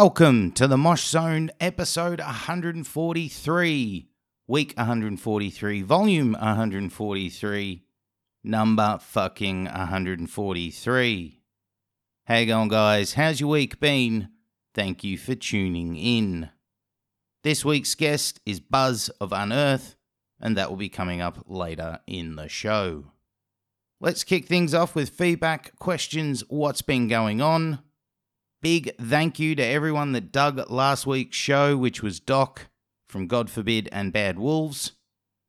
Welcome to the Mosh Zone episode 143, week 143, volume 143, number fucking 143. How you going, guys? How's your week been? Thank you for tuning in. This week's guest is Buz of Unearth, and that will be coming up later in the show. Let's kick things off with feedback, questions, what's been going on. Big thank you to everyone that dug last week's show, which was Doc from God Forbid and Bad Wolves.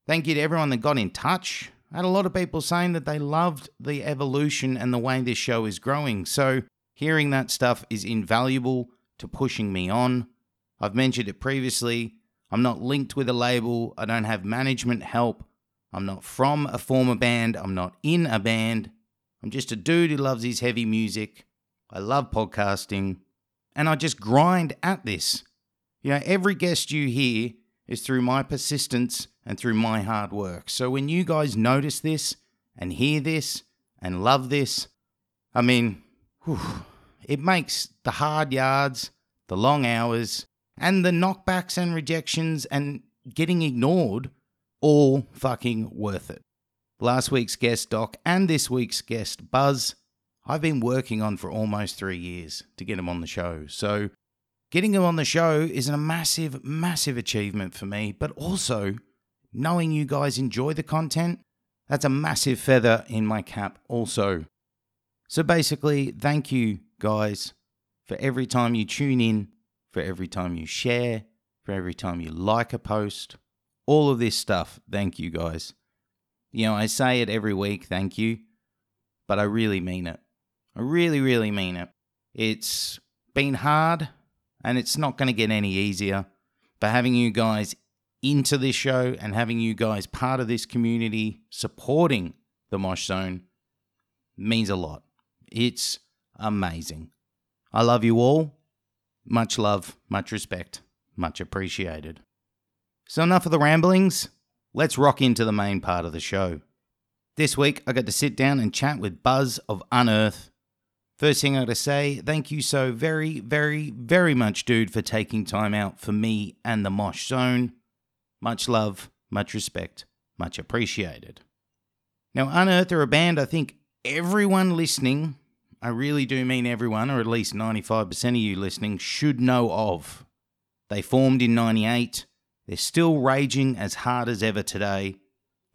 Thank you to everyone that got in touch. I had a lot of people saying that they loved the evolution and the way this show is growing. So, hearing that stuff is invaluable to pushing me on. I've mentioned it previously. I'm not linked with a label, I don't have management help. I'm not from a former band, I'm not in a band. I'm just a dude who loves his heavy music. I love podcasting, and I just grind at this. You know, every guest you hear is through my persistence and through my hard work. So when you guys notice this and hear this and love this, I mean, whew, it makes the hard yards, the long hours, and the knockbacks and rejections and getting ignored all fucking worth it. Last week's guest, Doc, and this week's guest, Buz, I've been working on for almost three years to get him on the show. So, getting him on the show is a massive, massive achievement for me, but also knowing you guys enjoy the content, that's a massive feather in my cap, also. So, basically, thank you guys for every time you tune in, for every time you share, for every time you like a post, all of this stuff. Thank you guys. You know, I say it every week, thank you, but I really mean it. I really, really mean it. It's been hard and it's not going to get any easier. But having you guys into this show and having you guys part of this community supporting the Mosh Zone means a lot. It's amazing. I love you all. Much love, much respect, much appreciated. So, enough of the ramblings. Let's rock into the main part of the show. This week, I got to sit down and chat with Buz of Unearth First thing I gotta say, thank you so very, very, very much, dude, for taking time out for me and the Mosh Zone. Much love, much respect, much appreciated. Now, Unearth are a band I think everyone listening, I really do mean everyone, or at least 95% of you listening, should know of. They formed in 98. They're still raging as hard as ever today.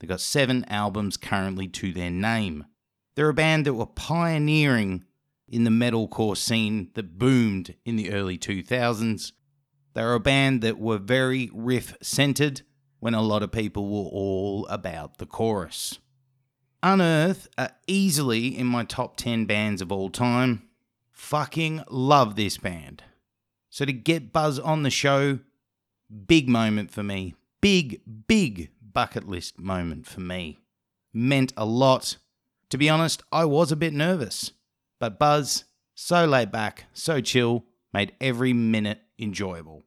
They've got seven albums currently to their name. They're a band that were pioneering in the metalcore scene that boomed in the early 2000s. They were a band that were very riff centered when a lot of people were all about the chorus. Unearth are easily in my top 10 bands of all time. Fucking love this band. So to get Buz on the show, big moment for me. Big, big bucket list moment for me. Meant a lot. To be honest, I was a bit nervous. But Buz, so laid back, so chill, made every minute enjoyable.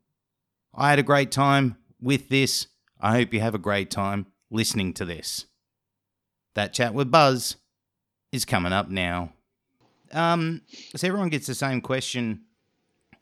I had a great time with this. I hope you have a great time listening to this. That chat with Buz is coming up now. Um, so everyone gets the same question.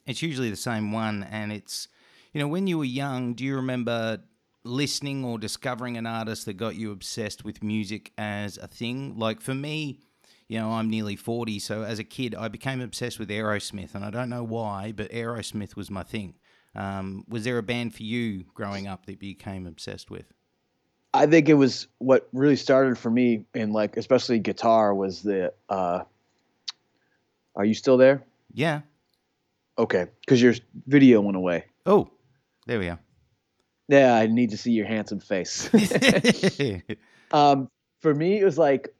It's usually the same one, and it's, you know, when you were young, do you remember listening or discovering an artist that got you obsessed with music as a thing? Like for me, you know, I'm nearly 40. So as a kid, I became obsessed with Aerosmith. And I don't know why, but Aerosmith was my thing. Um, was there a band for you growing up that you became obsessed with? I think it was what really started for me in like, especially guitar was the, uh, are you still there? Yeah. Okay. Cause your video went away. Oh, there we are. Yeah. I need to see your handsome face. um, for me, it was like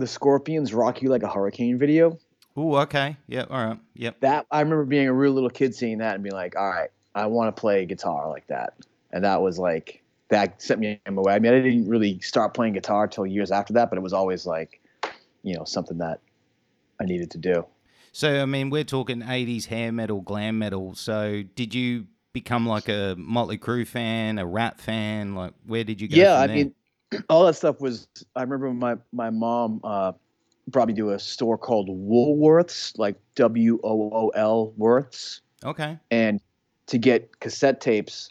the Scorpions "Rock You Like a Hurricane" video. Ooh, okay. Yep. All right. Yep. That I remember being a real little kid seeing that and being like, "All right, I want to play guitar like that." And that was like that sent me in my way. I mean, I didn't really start playing guitar till years after that, but it was always like, you know, something that I needed to do. So, I mean, we're talking '80s hair metal, glam metal. So, did you become like a Motley Crue fan, a Ratt fan? Like, where did you go? Yeah, I there? mean, all that stuff was. I remember my my mom uh, brought me to a store called Woolworths, like W O O L Worths. Okay. and to get cassette tapes,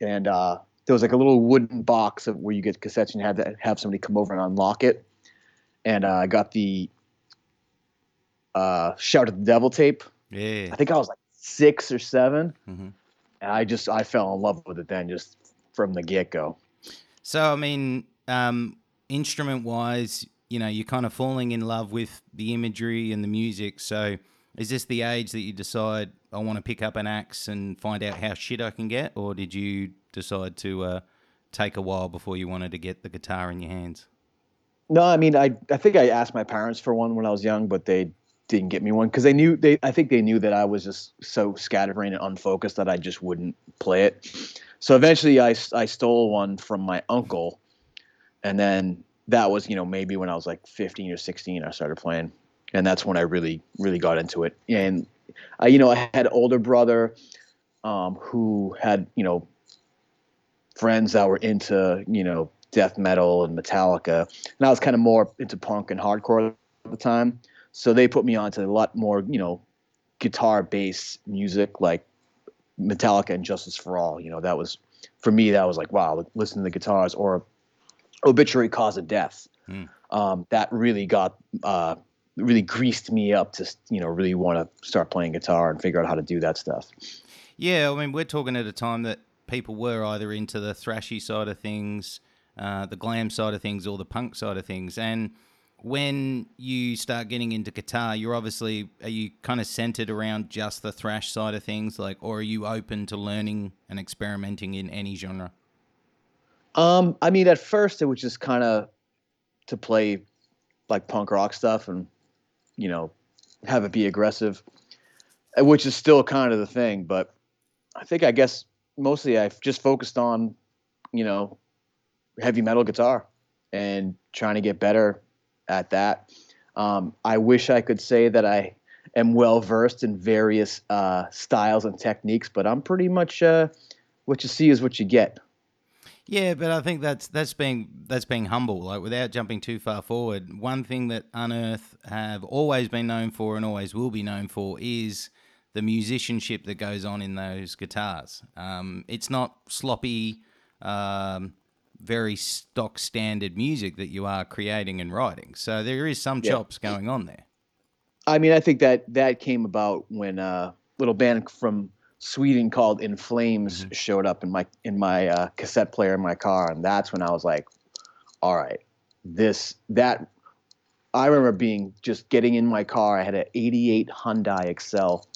and uh, there was like a little wooden box of where you get cassettes, and you had to have somebody come over and unlock it. And uh, I got the uh, "Shout at the Devil" tape. Yeah. I think I was like six or 7 hmm and I just I fell in love with it then, just from the get go. So I mean, um, instrument wise, you know, you're kind of falling in love with the imagery and the music. So is this the age that you decide I want to pick up an axe and find out how shit I can get, or did you decide to uh, take a while before you wanted to get the guitar in your hands? No, I mean, I I think I asked my parents for one when I was young, but they didn't get me one because they knew they. I think they knew that I was just so scatterbrained and unfocused that I just wouldn't play it. So eventually, I I stole one from my uncle, and then that was you know maybe when I was like 15 or 16, I started playing, and that's when I really really got into it. And I you know I had older brother, um, who had you know friends that were into you know death metal and Metallica, and I was kind of more into punk and hardcore at the time. So they put me onto a lot more, you know, guitar based music like Metallica and Justice for All. You know, that was for me. That was like, wow, listen to the guitars or Obituary Cause of Death. Hmm. Um, that really got uh, really greased me up to you know really want to start playing guitar and figure out how to do that stuff. Yeah, I mean, we're talking at a time that people were either into the thrashy side of things, uh, the glam side of things, or the punk side of things. And when you start getting into guitar, you're obviously are you kind of centered around just the thrash side of things, like, or are you open to learning and experimenting in any genre? Um, I mean, at first it was just kind of to play like punk rock stuff and you know have it be aggressive, uh, which is still kind of the thing. But I think I guess mostly I've just focused on you know heavy metal guitar and trying to get better at that. Um, I wish I could say that I am well versed in various uh, styles and techniques, but I'm pretty much uh, what you see is what you get. Yeah, but I think that's that's being that's being humble. Like without jumping too far forward, one thing that Unearth have always been known for and always will be known for is the musicianship that goes on in those guitars. Um, it's not sloppy, um, very stock standard music that you are creating and writing. So there is some Yeah. chops going on there. I mean, I think that that came about when a little band from Sweden called In Flames showed up in my in my uh, cassette player in my car, and that's when I was like, "All right, this that." I remember being just getting in my car. I had an '88 Hyundai Excel,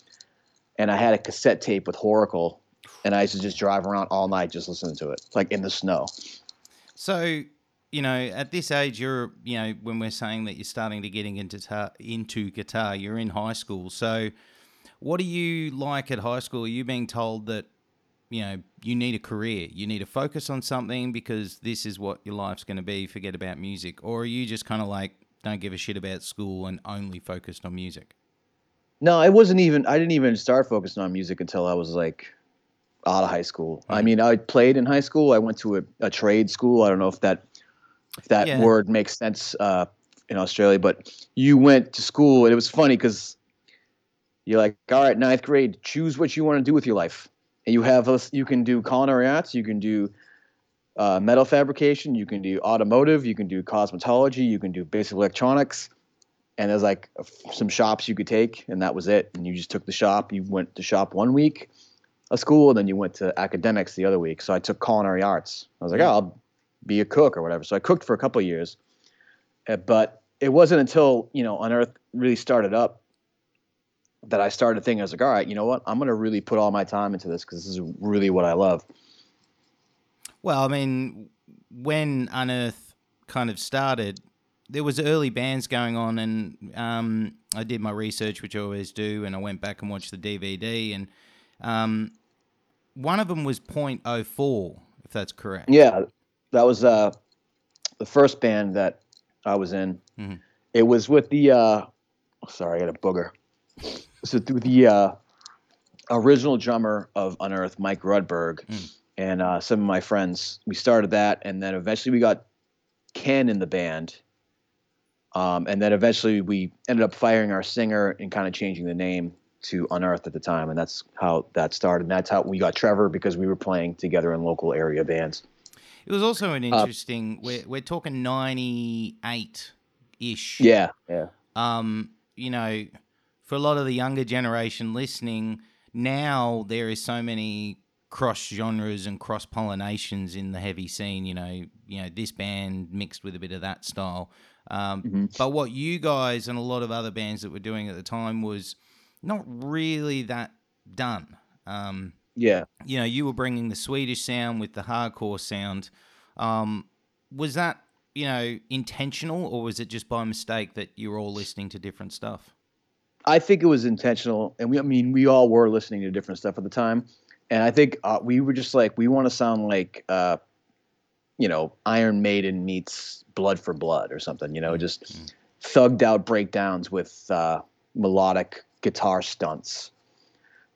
and I had a cassette tape with Whoracle, and I used to just drive around all night just listening to it, like in the snow. So, you know, at this age, you're, you know, when we're saying that you're starting to getting into into guitar, you're in high school. So, what do you like at high school? Are you being told that, you know, you need a career, you need to focus on something because this is what your life's going to be. Forget about music, or are you just kind of like don't give a shit about school and only focused on music? No, it wasn't even. I didn't even start focusing on music until I was like out of high school. I mean, I played in high school. I went to a, a trade school. I don't know if that if that Yeah. word makes sense uh, in Australia, but you went to school, and it was funny because you're like, all right, ninth grade, choose what you want to do with your life, and you have a, you can do culinary arts, you can do uh, metal fabrication, you can do automotive, you can do cosmetology, you can do basic electronics and there's like some shops you could take and that was it and you just took the shop you went to shop one week of school and then you went to academics the other week. So i took culinary arts. I was like oh, i'll be a cook or whatever. So i cooked for a couple of years. Uh, but it wasn't until you know unearth really started up that i started thinking i was like all right you know what? I'm going to really put all my time into this because this is really what i love. Well, I mean, when Unearth kind of started, there was early bands going on, and um, I did my research, which I always do, and I went back and watched the DVD, and um, one of them was .04, if that's correct. Yeah, that was uh, the first band that I was in. Mhm. It was with the uh, sorry, I got a booger. So through the uh, original drummer of Unearth, Mike Rudberg, Mm. and uh, some of my friends. We started that, and then eventually we got Ken in the band. Um, and then eventually we ended up firing our singer and kind of changing the name to Unearth at the time, and that's how that started. And that's how we got Trevor because we were playing together in local area bands. It was also an uh, interesting. Uh, we're we're talking ninety eight ish. Yeah, yeah. Um, you know, for a lot of the younger generation listening, now there is so many cross genres and cross pollinations in the heavy scene. You know, you know this band mixed with a bit of that style. Um, mm-hmm. But what you guys and a lot of other bands that were doing at the time was not really that done. Um, yeah. You know, you were bringing the Swedish sound with the hardcore sound. Um, was that, you know, intentional or was it just by mistake that you were all listening to different stuff? I think it was intentional. And we, I mean, we all were listening to different stuff at the time. And I think uh, we were just like, we want to sound like, uh, you know, Iron Maiden meets Blood for Blood or something, you know, just mm-hmm. thugged out breakdowns with uh, melodic guitar stunts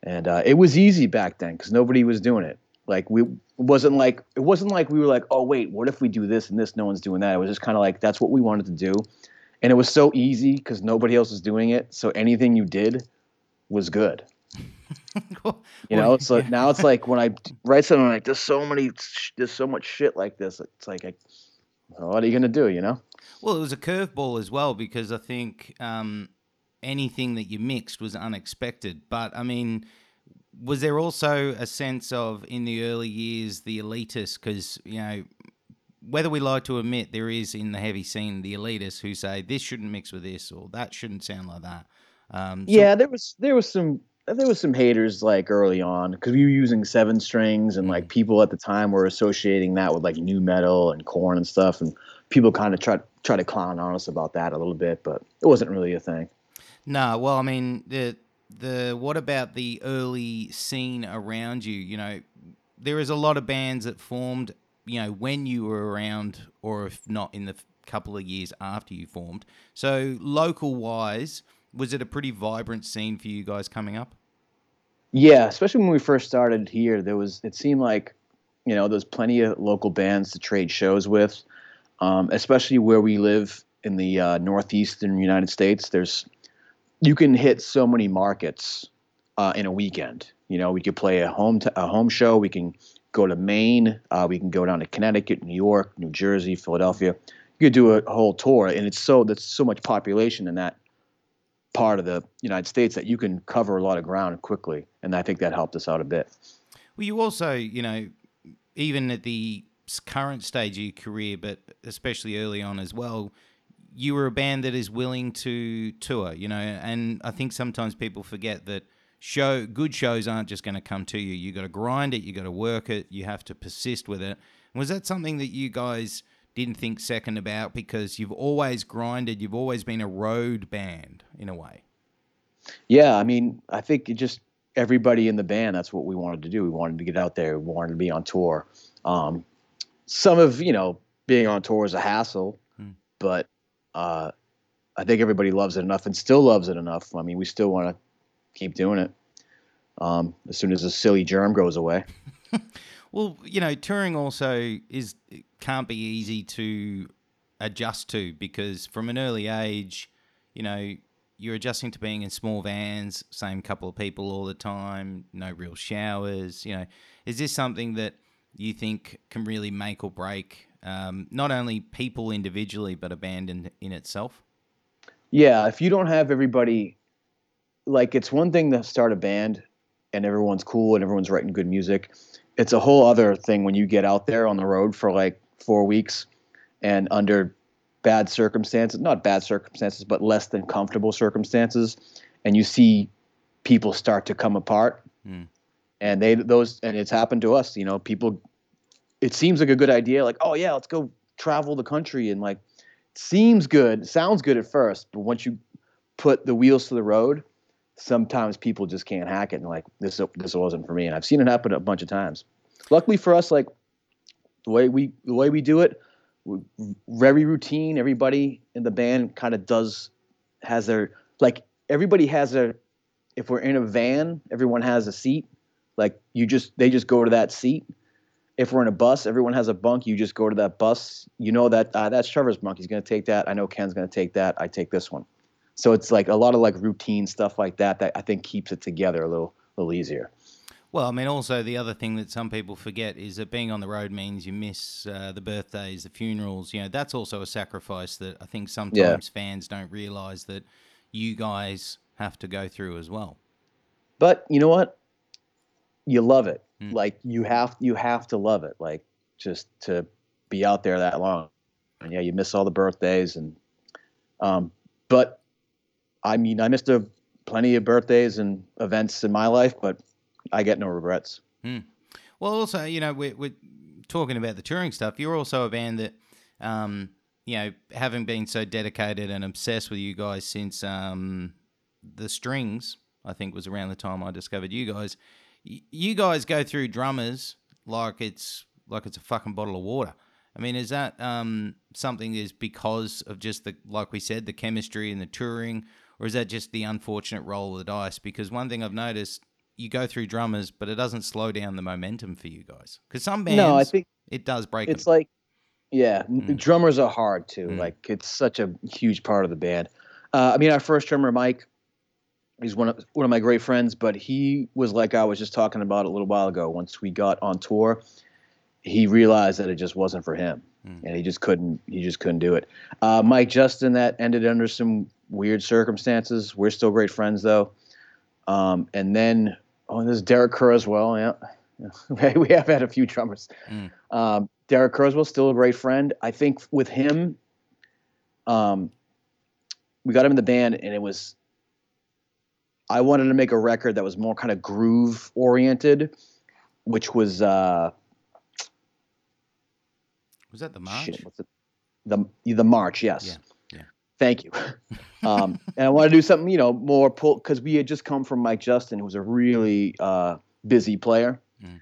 and uh, it was easy back then because nobody was doing it. Like we it wasn't like it wasn't like we were like, oh wait, what if we do this and this? No one's doing that. It was just kind of like that's what we wanted to do, and it was so easy because nobody else was doing it. So anything you did was good. you know, so now it's like when I write something like there's so many, there's so much shit like this. It's like, I, what are you gonna do? You know? Well, it was a curveball as well because I think um, anything that you mixed was unexpected. But I mean, was there also a sense of in the early years the elitists? Because you know, whether we like to admit, there is in the heavy scene the elitists who say this shouldn't mix with this or that shouldn't sound like that. Um, so- yeah, there was there was some there was some haters like early on because we were using seven strings and like mm. people at the time were associating that with like nu metal and Korn and stuff and people kind of try try to clown on us about that a little bit but it wasn't really a thing no, well, I mean the the what about the early scene around you? You know, there is a lot of bands that formed, you know, when you were around, or if not in the couple of years after you formed. So local wise, was it a pretty vibrant scene for you guys coming up? Yeah, especially when we first started here, there was it seemed like you know there's plenty of local bands to trade shows with, um, especially where we live in the uh, northeastern United States. There's you can hit so many markets uh, in a weekend. You know, we could play a home t- a home show. We can go to Maine. Uh, we can go down to Connecticut, New York, New Jersey, Philadelphia. You could do a whole tour, and it's so there's so much population in that part of the United States that you can cover a lot of ground quickly, and I think that helped us out a bit. Well, you also, you know, even at the current stage of your career, but especially early on as well, you were a band that is willing to tour, you know, and I think sometimes people forget that show good shows aren't just going to come to you. You got to grind it, you got to work it, you have to persist with it. Was that something that you guys didn't think second about because you've always grinded, you've always been a road band in a way? Yeah, I mean, I think it just everybody in the band that's what we wanted to do. We wanted to get out there, we wanted to be on tour. Um, some of, you know, being on tour is a hassle, hmm. but uh, I think everybody loves it enough and still loves it enough. I mean, we still want to keep doing it um, as soon as the silly germ goes away. well, you know, touring also is can't be easy to adjust to because from an early age, you know, you're adjusting to being in small vans, same couple of people all the time, no real showers. You know, is this something that you think can really make or break um, not only people individually, but a band in, in itself? Yeah, if you don't have everybody, like it's one thing to start a band and everyone's cool and everyone's writing good music. It's a whole other thing when you get out there on the road for like four weeks and under bad circumstances, not bad circumstances, but less than comfortable circumstances, and you see people start to come apart. Mm. And they those and it's happened to us, you know, people it seems like a good idea. Like, oh yeah, let's go travel the country and like seems good, sounds good at first, but once you put the wheels to the road, sometimes people just can't hack it and like this this wasn't for me. And I've seen it happen a bunch of times. Luckily for us, like the way we the way we do it, very routine. Everybody in the band kind of does has their like everybody has a if we're in a van, everyone has a seat. Like you just they just go to that seat if we're in a bus, everyone has a bunk. You just go to that bus. You know that uh, that's Trevor's bunk. He's going to take that. I know Ken's going to take that. I take this one. So it's like a lot of like routine stuff like that that I think keeps it together a little little easier. Well, I mean, also the other thing that some people forget is that being on the road means you miss uh, the birthdays, the funerals. You know, that's also a sacrifice that I think sometimes fans don't realize that you guys have to go through as well. But you know what? You love it. Mm. Like you have you have to love it. Like just to be out there that long. And yeah, you miss all the birthdays and um but I mean I missed a plenty of birthdays and events in my life, but I get no regrets. Well, also, you know, we're, we're talking about the touring stuff. You're also a band that, um, you know, having been so dedicated and obsessed with you guys since um, the Stings, I think was around the time I discovered you guys. Y- you guys go through drummers like it's like it's a fucking bottle of water. I mean, is that um, something is because of just the like we said, the chemistry and the touring, or is that just the unfortunate roll of the dice? Because one thing I've noticed, you go through drummers, but it doesn't slow down the momentum for you guys. Because some bands, No, I think it does break. it's them. like yeah, Mm. drummers are hard too. Mm. Like it's such a huge part of the band. Uh, I mean, our first drummer, Mike, he's one of one of my great friends, but he was like I was just talking about a little while ago. Once we got on tour, he realized that it just wasn't for him, Mm. and he just couldn't. He just couldn't do it. Uh, Mike Justian, that ended under some weird circumstances. We're still great friends though. Um, and then oh, there's Derek Kerswill. Yeah, we have had a few drummers. Mm. Um, Derek Kerswill, still a great friend. I think with him, um, we got him in the band, and it was. I wanted to make a record that was more kind of groove oriented, which was uh, was that the march? shit. What's it? The the March, yes. Yeah, yeah. Thank you. um, and I want to do something, you know, more pull because we had just come from Mike Justian, who was a really uh, busy player, Mm.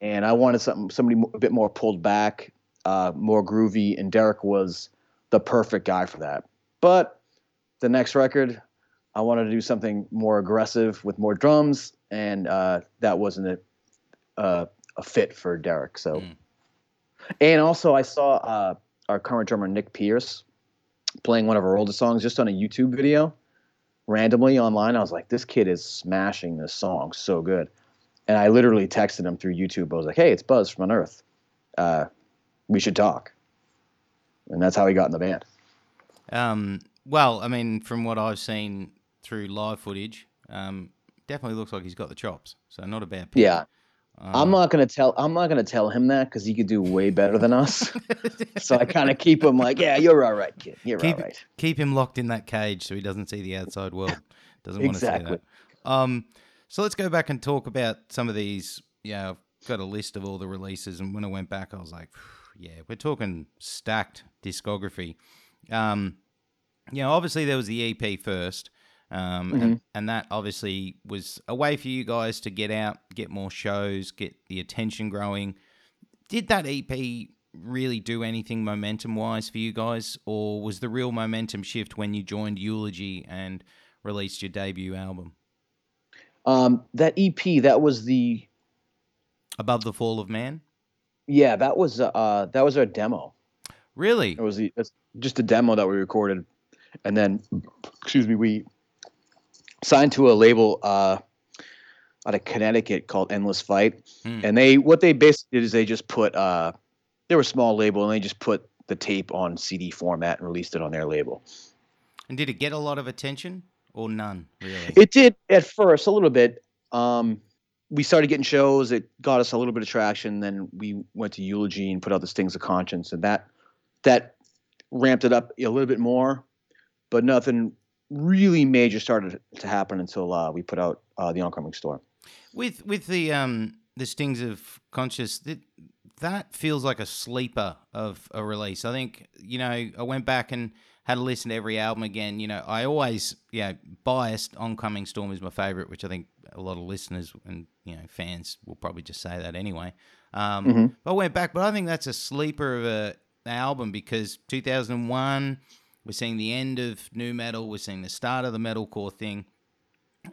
and I wanted something somebody a bit more pulled back, uh, more groovy, and Derek was the perfect guy for that. But the next record, I wanted to do something more aggressive with more drums, and uh, that wasn't a, uh, a fit for Derek. So, Mm. and also I saw uh, our current drummer Nick Pierce playing one of our older songs just on a YouTube video randomly online. I was like, this kid is smashing this song so good. And I literally texted him through YouTube. I was like, hey, it's Buz from Unearth. Uh, we should talk. And that's how he got in the band. Um, well, I mean, from what I've seen through live footage, um, definitely looks like he's got the chops. So not a bad pick. Yeah. Um, I'm not gonna tell I'm not gonna tell him that because he could do way better than us. so I kind of keep him like, yeah, you're all right, kid. You're keep all right. keep him locked in that cage so he doesn't see the outside world. Doesn't want to see that. Um, so let's go back and talk about some of these. Yeah, I've got a list of all the releases, and when I went back, I was like, yeah, we're talking stacked discography. Um, you know, obviously there was the EP first, um, and, and that obviously was a way for you guys to get out, get more shows, get the attention growing. Did that EP really do anything momentum wise for you guys, or was the real momentum shift when you joined Eulogy and released your debut album? Um, that EP, that was the Above the Fall of Man? yeah, that was uh that was our demo. Really? It was the, just a demo that we recorded, and then, excuse me, we signed to a label uh, out of Connecticut called Endless Fight, Hmm. and they what they basically did is they just put uh, they were a small label and they just put the tape on CD format and released it on their label. And did it get a lot of attention or none, really? It did at first a little bit. Um, we started getting shows. It got us a little bit of traction. Then we went to Eulogy and put out the Stings of Conscience, and that that ramped it up a little bit more. But nothing really major started to happen until uh, we put out uh, the Oncoming Storm. with with the um the stings of conscience that that feels like a sleeper of a release. I think you know I went back and had to listen to every album again. You know I always yeah biased. Oncoming Storm is my favorite, which I think a lot of listeners and you know fans will probably just say that anyway. Um, Mhm. I went back, but I think that's a sleeper of a album because 2001 we're seeing the end of nu metal, we're seeing the start of the metalcore thing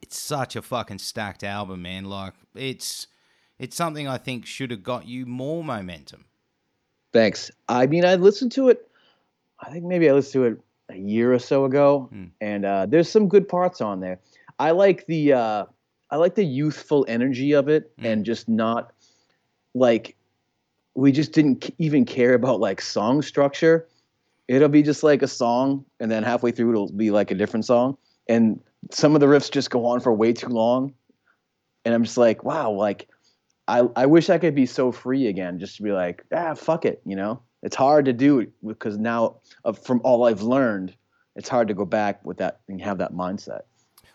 it's such a fucking stacked album, man. Like it's it's something I think should have got you more momentum. Thanks. I mean, I listened to it. I think maybe I listened to it a year or so ago, Hmm. and uh, there's some good parts on there. I like the uh, I like the youthful energy of it, Hmm. and just not like we just didn't even care about like song structure. It'll be just like a song, and then halfway through it'll be like a different song, and some of the riffs just go on for way too long, and I'm just like, wow, like I I wish I could be so free again, just to be like, ah, fuck it, you know. It's hard to do it because now, uh, from all I've learned, it's hard to go back with that and have that mindset.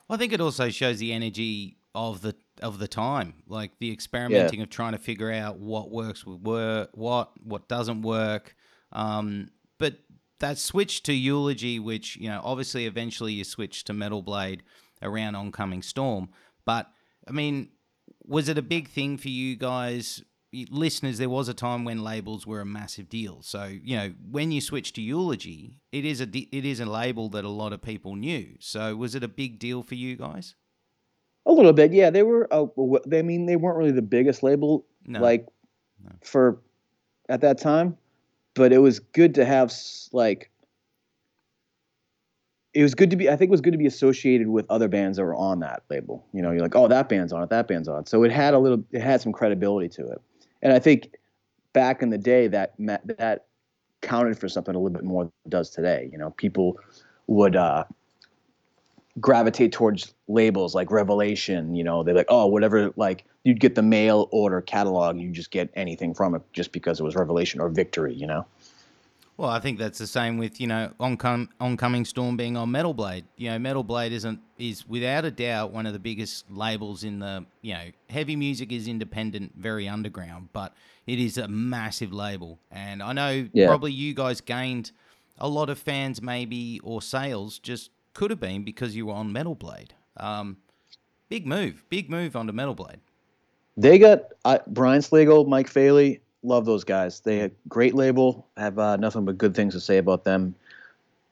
Well, I think it also shows the energy of the of the time, like the experimenting of trying to figure out what works with work, what what doesn't work. Um, that switch to eulogy, which you know, obviously, eventually you switch to Metal Blade around oncoming storm. But I mean, was it a big thing for you guys? Listeners, there was a time when labels were a massive deal. So you know, when you switch to eulogy, it is a it is a label that a lot of people knew. So was it a big deal for you guys? A little bit, yeah. They were, uh, they, I mean, they weren't really the biggest label No. like No. for at that time, but it was good to have like it was good to be. I think it was good to be associated with other bands that were on that label. You know, you're like, oh, that band's on it, that band's on it. So it had a little, it had some credibility to it, and I think back in the day that that counted for something a little bit more than it does today. You know, people would. uh gravitate towards labels like Revelation. You know, they're like, oh, whatever. Like you'd get the mail order catalog, you just get anything from it just because it was Revelation or Victory. You know. Well, I think that's the same with you know oncom- oncoming storm being on Metal Blade. You know, Metal Blade isn't is without a doubt one of the biggest labels in the you know heavy music is independent, very underground, but it is a massive label. And I know Yeah. probably you guys gained a lot of fans, maybe or sales, just could have been because you were on Metal Blade. Um, big move, big move onto Metal Blade. They got uh, Brian Slagel, Mike Faley. Love those guys. They had great label. Have uh, nothing but good things to say about them.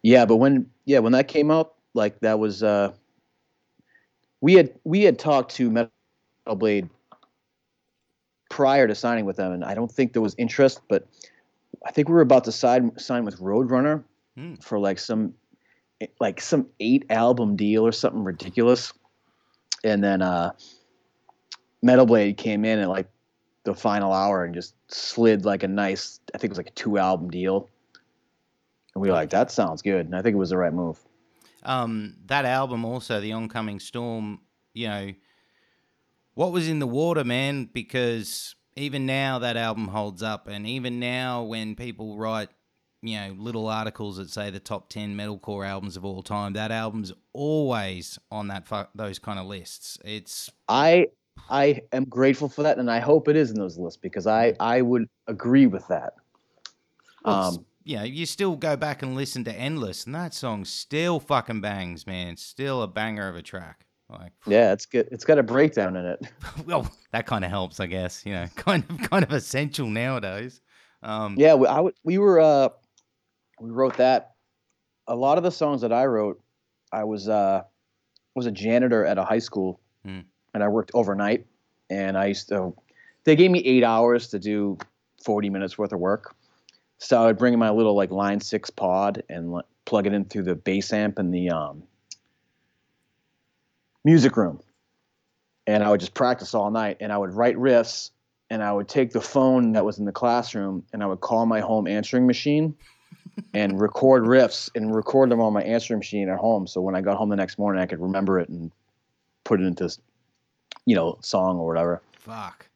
Yeah, but when yeah when that came out, like that was uh, we had we had talked to Metal Blade prior to signing with them, and I don't think there was interest, but I think we were about to sign sign with Roadrunner Hmm. for like some like some eight album deal or something ridiculous, and then uh, Metal Blade came in at like the final hour and just slid like a nice I think it was like a two album deal, and we were like that sounds good, and I think it was the right move. um, that album also the oncoming storm you know what was in the water man? Because even now that album holds up. And even now when people write you know little articles that say the top 10 metalcore albums of all time that album's always on that fu- those kind of lists it's I I am grateful for that, and I hope it is in those lists because I I would agree with that. Um, you know you still go back and listen to endless and that song still fucking bangs man still a banger of a track like yeah, it's good. It's got a breakdown in it. well, that kind of helps, I guess. You know, kind of kind of essential nowadays. Um, Yeah, we, I w- we were uh, we wrote that. A lot of the songs that I wrote, I was uh, was a janitor at a high school, Hmm. and I worked overnight. And I used to, they gave me eight hours to do forty minutes worth of work. So I would bring in my little like Line Six pod and like, plug it in through the bass amp in the um, music room, and I would just practice all night. And I would write riffs and I would take the phone that was in the classroom and I would call my home answering machine and record riffs and record them on my answering machine at home. So when I got home the next morning, I could remember it and put it into, you know, song or whatever. fuck.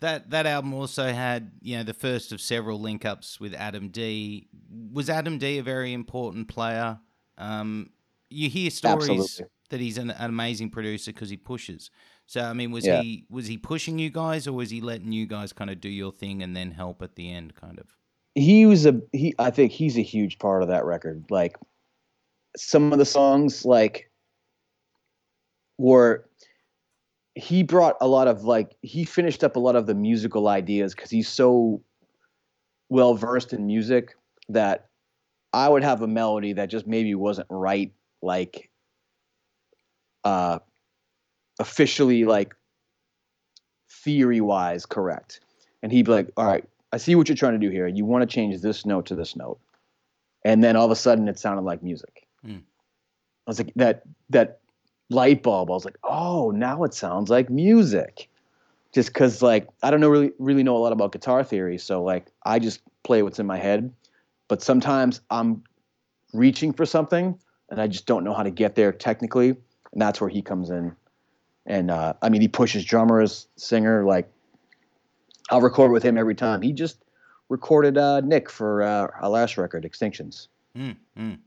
That that album also had you know the first of several link ups with Adam D. Was Adam D a very important player? Um, you hear stories Absolutely. that he's an, an amazing producer because he pushes. So I mean, was Yeah. he was he pushing you guys, or was he letting you guys kind of do your thing and then help at the end, kind of? He was a he. I think he's a huge part of that record. Like some of the songs, like were he brought a lot of like he finished up a lot of the musical ideas because he's so well versed in music that I would have a melody that just maybe wasn't right, like uh officially like theory wise correct. And he'd be like, All right, I see what you're trying to do here. You want to change this note to this note. and then all of a sudden it sounded like music. Hmm. I was like that that light bulb. I was like, oh, now it sounds like music. Just because like I don't know really really know a lot about guitar theory, so like I just play what's in my head. But sometimes I'm reaching for something and I just don't know how to get there technically, and that's where he comes in. And uh, I mean, he pushes drummers, singer. Like I'll record with him every time. He just recorded uh, Nick for uh, our last record, Extinctions. Mm, mm.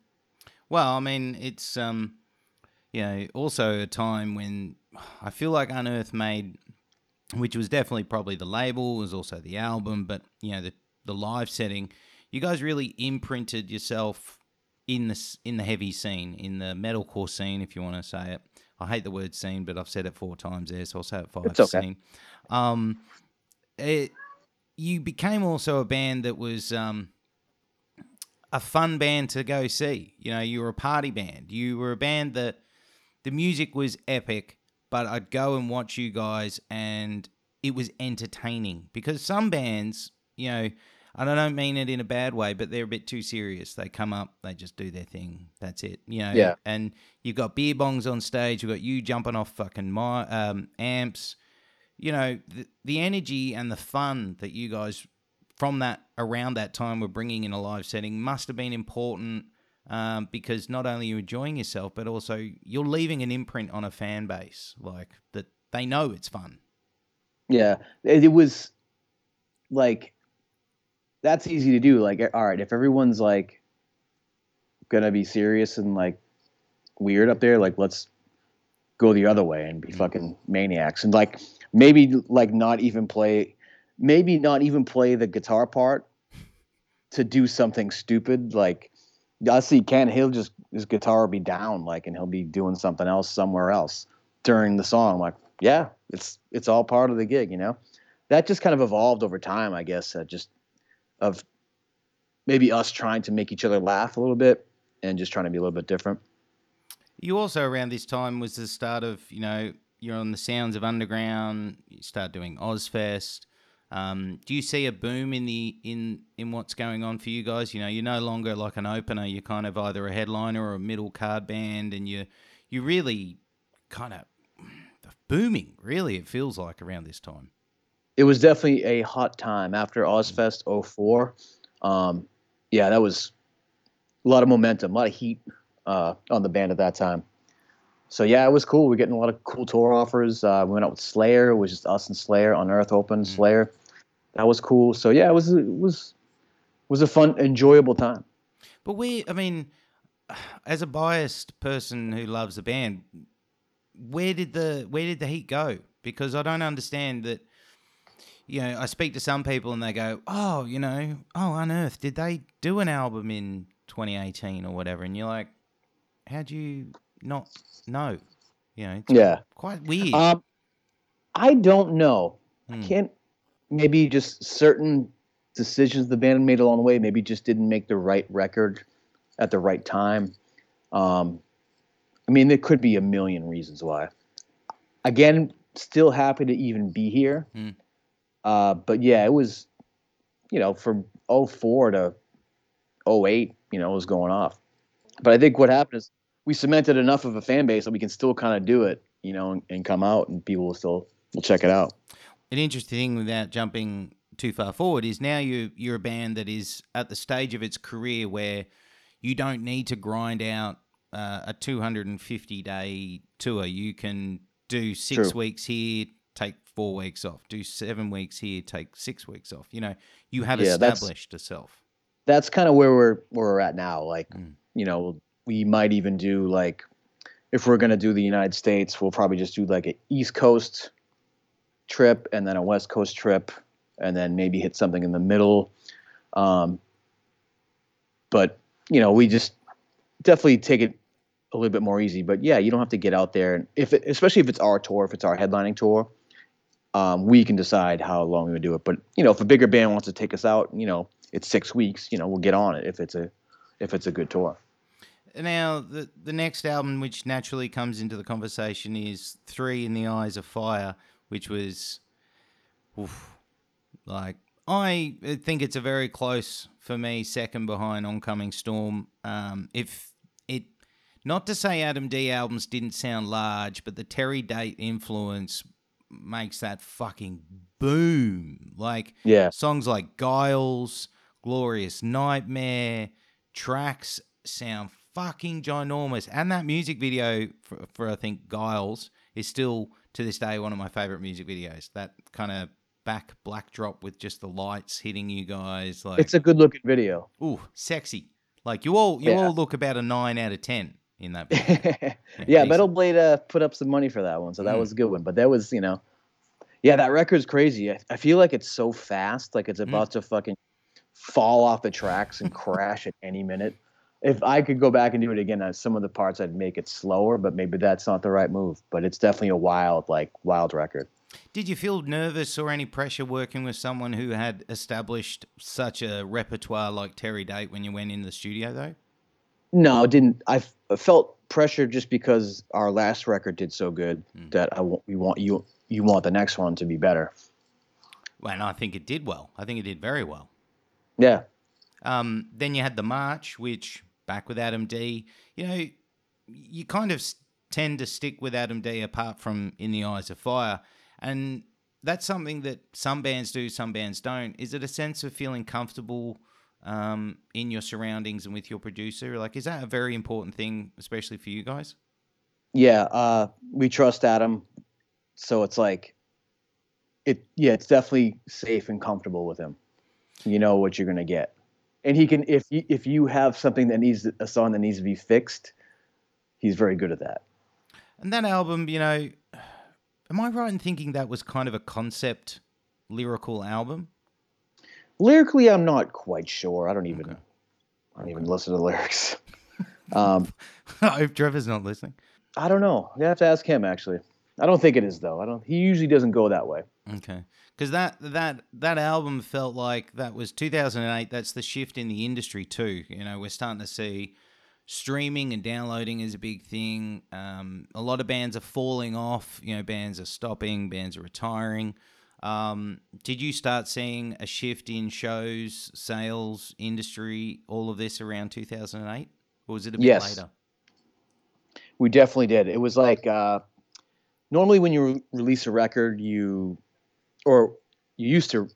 Well, I mean, it's um, you know, also a time when I feel like Unearth made, which was definitely probably the label, was also the album, but you know, the the live setting, you guys really imprinted yourself in the in the heavy scene, in the metalcore scene, if you want to say it. I hate the word scene, but I've said it four times there, so I'll say it five. It's okay. Scene. Um, it, you became also a band that was um, a fun band to go see. You know, you were a party band. You were a band that the music was epic, but I'd go and watch you guys, and it was entertaining because some bands, you know, and I don't mean it in a bad way, but they're a bit too serious. They come up, they just do their thing. That's it. You know. Yeah. And you've got beer bongs on stage. You've got you jumping off fucking my um, amps. You know the, the energy and the fun that you guys from that around that time were bringing in a live setting must have been important um, because not only you're you enjoying yourself, but also you're leaving an imprint on a fan base like that. They know it's fun. Yeah, it, it was like that's easy to do. Like, all right, if everyone's like gonna be serious and like weird up there, like let's go the other way and be fucking maniacs and like maybe like not even play, maybe not even play the guitar part to do something stupid. Like I see Ken, he'll just his guitar will be down, like, and he'll be doing something else somewhere else during the song. like, yeah, it's it's all part of the gig, you know. That just kind of evolved over time, I guess. Uh, just of maybe us trying to make each other laugh a little bit and just trying to be a little bit different. You also around this time was the start of you know you're on the sounds of underground. You start doing Ozzfest. Um, do you see a boom in the in in what's going on for you guys? You know, you're no longer like an opener. You're kind of either a headliner or a middle card band, and you you really kind of booming. Really, it feels like around this time it was definitely a hot time after Ozzfest 04. Um, yeah, that was a lot of momentum, a lot of heat uh, on the band at that time. So yeah, it was cool. We are getting a lot of cool tour offers. Uh, we went out with Slayer. It was just us and Slayer Unearth Open mm-hmm. Slayer. That was cool. So yeah, it was it was was a fun, enjoyable time. But we, I mean, as a biased person who loves the band, where did the where did the heat go? Because I don't understand that you know, I speak to some people and they go, "Oh, you know, oh, Unearth, did they do an album in 2018 or whatever?" And you're like, "How'd you not know?" You know, yeah, quite weird. Um, I don't know. Hmm. I can't. Maybe just certain decisions the band made along the way. Maybe just didn't make the right record at the right time. Um, I mean, there could be a million reasons why. Again, still happy to even be here. Hmm uh, but yeah, it was, you know, from 04 to 08, you know, it was going off. But I think what happened is we cemented enough of a fan base that we can still kind of do it, you know, and, and come out and people will still will check it out. An interesting thing without jumping too far forward is now you you're a band that is at the stage of its career where you don't need to grind out uh, a 250 day tour. You can do six True. weeks here, take four weeks off. Do seven weeks here, take six weeks off. You know, you have yeah, established a self. That's kind of where we're where we're at now. Like, mm. you know, we might even do like if we're gonna do the United States, we'll probably just do like an East Coast trip and then a West Coast trip, and then maybe hit something in the middle. Um, but you know, we just definitely take it a little bit more easy. But yeah, you don't have to get out there, and if it, especially if it's our tour, if it's our headlining tour, um, we can decide how long we would do it. But you know, if a bigger band wants to take us out, you know, it's six weeks. You know, we'll get on it if it's a if it's a good tour. Now, the the next album, which naturally comes into the conversation, is Three in the Eyes of Fire, which was, oof, like I think it's a very close for me, second behind Oncoming Storm. Um, if it, not to say Adam D albums didn't sound large, but the Terry Date influence makes that fucking boom. Like Yeah. songs like Giles, Glorious Nightmare, tracks sound fucking ginormous. And that music video for, for I think Giles is still to this day one of my favorite music videos. That kind of back black drop with just the lights hitting you guys like It's a good looking video. ooh, sexy. Like you all you Yeah. all look about a 9 out of 10 in that yeah, decent. Metal Blade uh, put up some money for that one, so that Mm. was a good one. But that was, you know, yeah, that record's crazy. I, I feel like it's so fast, like it's about to fucking fall off the tracks and crash at any minute. If I could go back and do it again, on some of the parts I'd make it slower, but maybe that's not the right move. But it's definitely a wild, like wild record. Did you feel nervous or any pressure working with someone who had established such a repertoire like Terry Date when you went in the studio though? No, I didn't. I felt pressure just because our last record did so good Mm. that I want we want you you want the next one to be better. Well, and I think it did well. I think it did very well. Yeah, Um, then you had the March, which back with Adam D. You know, you kind of tend to stick with Adam D. Apart from In the Eyes of Fire, and that's something that some bands do, some bands don't. Is it a sense of feeling comfortable um, in your surroundings and with your producer? Like, is that a very important thing, especially for you guys? yeah. Uh, we trust Adam, so it's like it. Yeah, it's definitely safe and comfortable with him. You know what you're gonna get, and he can if you if you have something that needs a song that needs to be fixed, he's very good at that. And that album, you know, am I right in thinking that was kind of a concept lyrical album? Lyrically, I'm not quite sure. I don't even Okay. I don't even listen to the lyrics. Um, I hope Trevor's not listening. I don't know. You have to ask him actually. I don't think it is though. I don't. He usually doesn't go that way. Okay, because that that that album felt like that was 2008. That's the shift in the industry too. You know, we're starting to see streaming and downloading is a big thing. Um, a lot of bands are falling off. You know, bands are stopping. Bands are retiring. Um, did you start seeing a shift in shows, sales, industry, all of this around 2008, or was it a bit Yes. later? We definitely did. It was like uh, normally when you re- release a record, you or you used to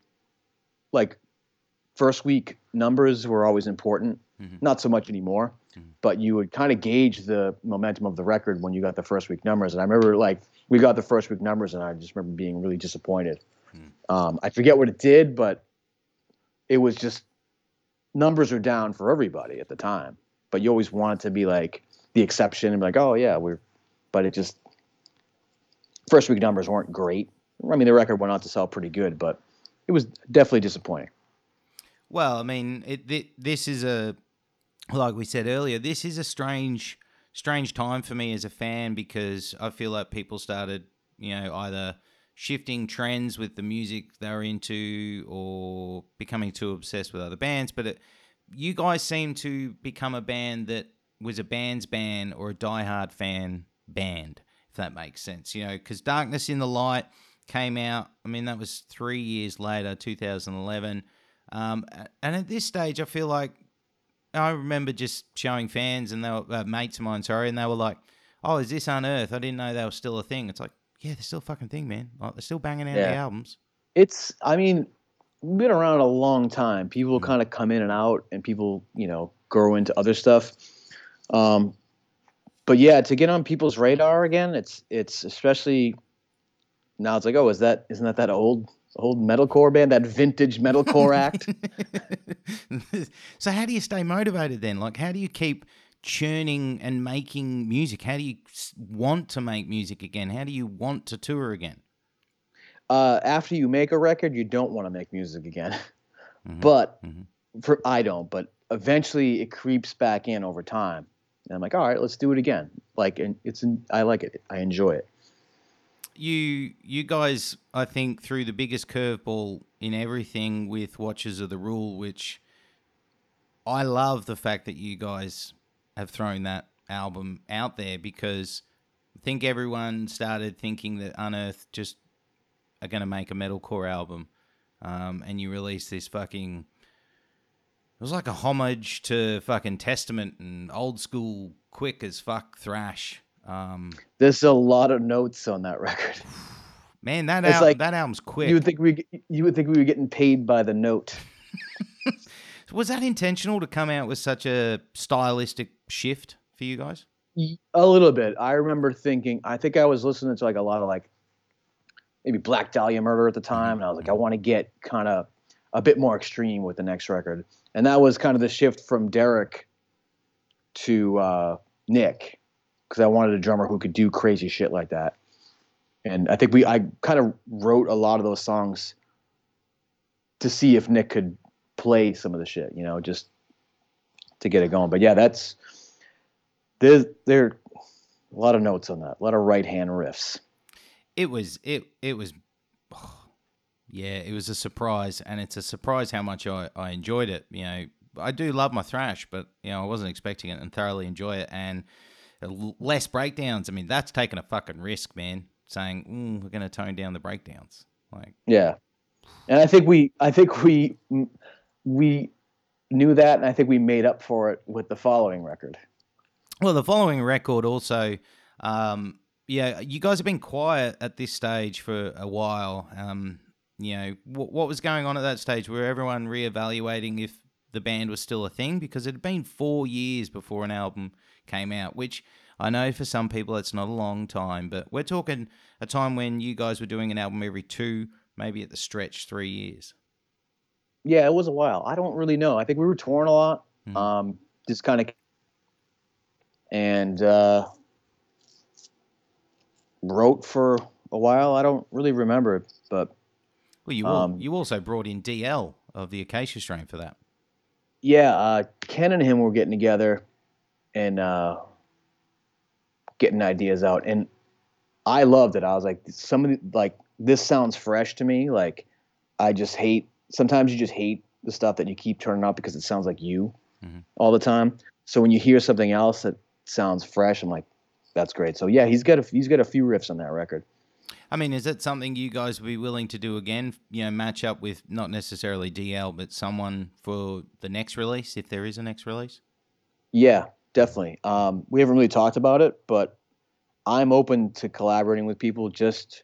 like first week numbers were always important. Mhm. Not so much anymore, Mhm. but you would kind of gauge the momentum of the record when you got the first week numbers. And I remember like we got the first week numbers, and I just remember being really disappointed. Mhm. Um, I forget what it did, but it was just numbers are down for everybody at the time. But you always wanted to be like the exception and be like, oh yeah, we're. But it just first week numbers weren't great. I mean, the record went on to sell pretty good, but it was definitely disappointing. Well, I mean, it, thi- this is a like we said earlier. This is a strange, strange time for me as a fan because I feel like people started, you know, either shifting trends with the music they're into or becoming too obsessed with other bands. But it, you guys seem to become a band that was a band's band or a diehard fan band, if that makes sense. You know, because Darkness in the Light came out. I mean, that was three years later, 2011. Um, and at this stage, I feel like I remember just showing fans and they were uh, mates of mine, sorry, and they were like, "Oh, is this Unearth? I didn't know they were still a thing." It's like, yeah, they're still a fucking thing, man. Like they're still banging out the albums. It's, I mean, been around a long time. People Mhm. kind of come in and out, and people, you know, grow into other stuff. Um, but yeah, to get on people's radar again, it's it's especially now. It's like, oh, is that isn't that that old old metalcore band, that vintage metalcore act? so how do you stay motivated then? Like, how do you keep churning and making music? How do you want to make music again? How do you want to tour again? uh, after you make a record, you don't want to make music again. Mhm. But Mhm. for I don't. But eventually, it creeps back in over time, and I'm like, all right, let's do it again. Like, and it's I like it. I enjoy it. You you guys I think threw the biggest curveball in everything with Watchers of the Rule, which I love the fact that you guys have thrown that album out there because I think everyone started thinking that Unearth just are going to make a metalcore album. um, and you release this fucking. It was like a homage to fucking Testament and old school, quick as fuck thrash. Um, There's a lot of notes on that record. man, that It's al- like that album's quick. You would think we you would think we were getting paid by the note. Was that intentional to come out with such a stylistic shift for you guys? A little bit. I remember thinking. I think I was listening to like a lot of like maybe Black Dahlia Murder at the time, and I was like, I want to get kind of a bit more extreme with the next record, and that was kind of the shift from Derek to uh, Nick, because I wanted a drummer who could do crazy shit like that. And I think we I kind of wrote a lot of those songs to see if Nick could play some of the shit, you know, just to get it going. But yeah, that's there's there are a lot of notes on that, a lot of right hand riffs. It was it it was yeah, it was a surprise and it's a surprise how much I, I enjoyed it. You know, I do love my thrash, but you know, I wasn't expecting it and thoroughly enjoy it and less breakdowns. I mean, that's taking a fucking risk, man. Saying mm, we're going to tone down the breakdowns. Like Yeah, and I think we I think we we knew that, and I think we made up for it with the following record. Well, the following record also, um, yeah, you guys have been quiet at this stage for a while. Um, you know, what, what was going on at that stage? Were everyone reevaluating if the band was still a thing? Because it had been four years before an album came out, which I know for some people it's not a long time, but we're talking a time when you guys were doing an album every two, maybe at the stretch, three years. Yeah, it was a while. I don't really know. I think we were touring a lot. Mhm. Um, just kind of, and uh, wrote for a while. I don't really remember, but Well, you Um, you also brought in DL of the Acacia Strain for that. yeah, uh, Ken and him were getting together and uh, getting ideas out, and I loved it. I was like, some of the, like this sounds fresh to me. Like, I just hate. Sometimes you just hate the stuff that you keep turning up because it sounds like you Mhm. all the time. So when you hear something else that sounds fresh, I'm like, that's great. So yeah, he's got a he's got a few riffs on that record. I mean, is that something you guys would be willing to do again? You know, match up with not necessarily DL, but someone for the next release, if there is a next release? Yeah, definitely. Um, we haven't really talked about it, but I'm open to collaborating with people. Just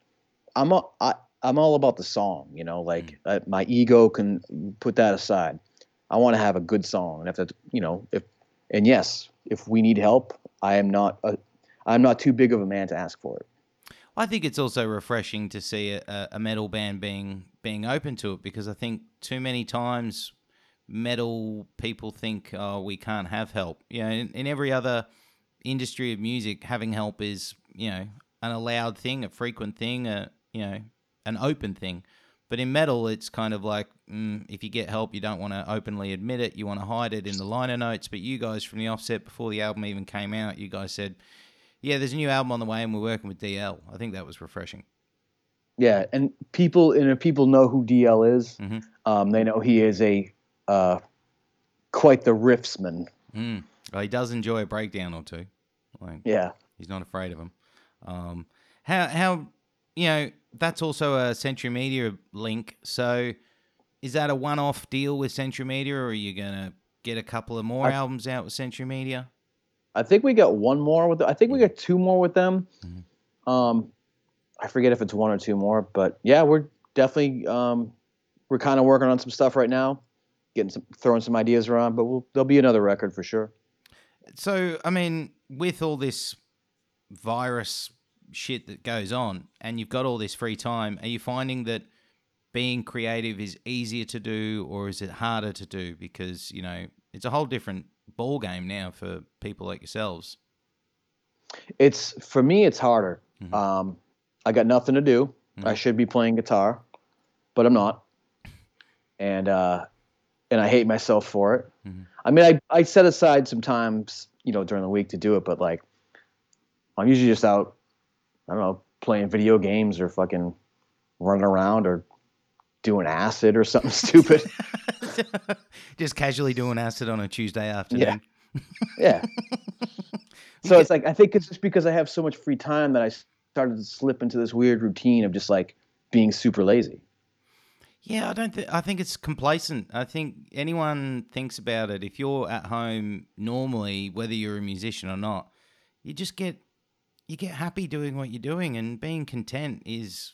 I'm a, I, I'm all about the song. You know, like uh, my ego can put that aside. I want to have a good song, and if that, you know, if and yes, if we need help, I am not a, I'm not too big of a man to ask for it. I think it's also refreshing to see a, a metal band being being open to it because I think too many times metal people think, oh, we can't have help. You know, in, in every other industry of music, having help is you know an allowed thing, a frequent thing, a you know an open thing. But in metal, it's kind of like mm, if you get help, you don't want to openly admit it. You want to hide it in the liner notes. But you guys from the offset, before the album even came out, you guys said, "Yeah, there's a new album on the way, and we're working with DL." I think that was refreshing. Yeah, and people and if people know who DL is, Mhm. um, they know he is a uh, quite the riffsman. Mm. Well, he does enjoy a breakdown or two. Like Yeah. he's not afraid of them. Um, how how you know that's also a Century Media link. So is that a one-off deal with Century Media, or are you gonna get a couple of more I- albums out with Century Media? I think we got one more with. I think we got two more with them. Mhm. Um, I forget if it's one or two more, but yeah, we're definitely um, we're kind of working on some stuff right now, getting some throwing some ideas around. But we'll, there'll be another record for sure. So I mean, with all this virus shit that goes on, and you've got all this free time, are you finding that being creative is easier to do, or is it harder to do? Because you know it's a whole different ball game now for people like yourselves. It's for me, it's harder. Mhm. Um, I got nothing to do. I Mhm. should be playing guitar, but I'm not, and uh, and I hate myself for it. Mhm. I mean, I I set aside some times, you know, during the week to do it, but like, I'm usually just out. I don't know, playing video games or fucking running around or doing acid or something stupid. Just casually doing acid on a Tuesday afternoon. Yeah. so it's like I think it's just because I have so much free time that I started to slip into this weird routine of just like being super lazy. Yeah, I don't. Th- I think it's complacent. I think anyone thinks about it. If you're at home normally, whether you're a musician or not, you just get you get happy doing what you're doing, and being content is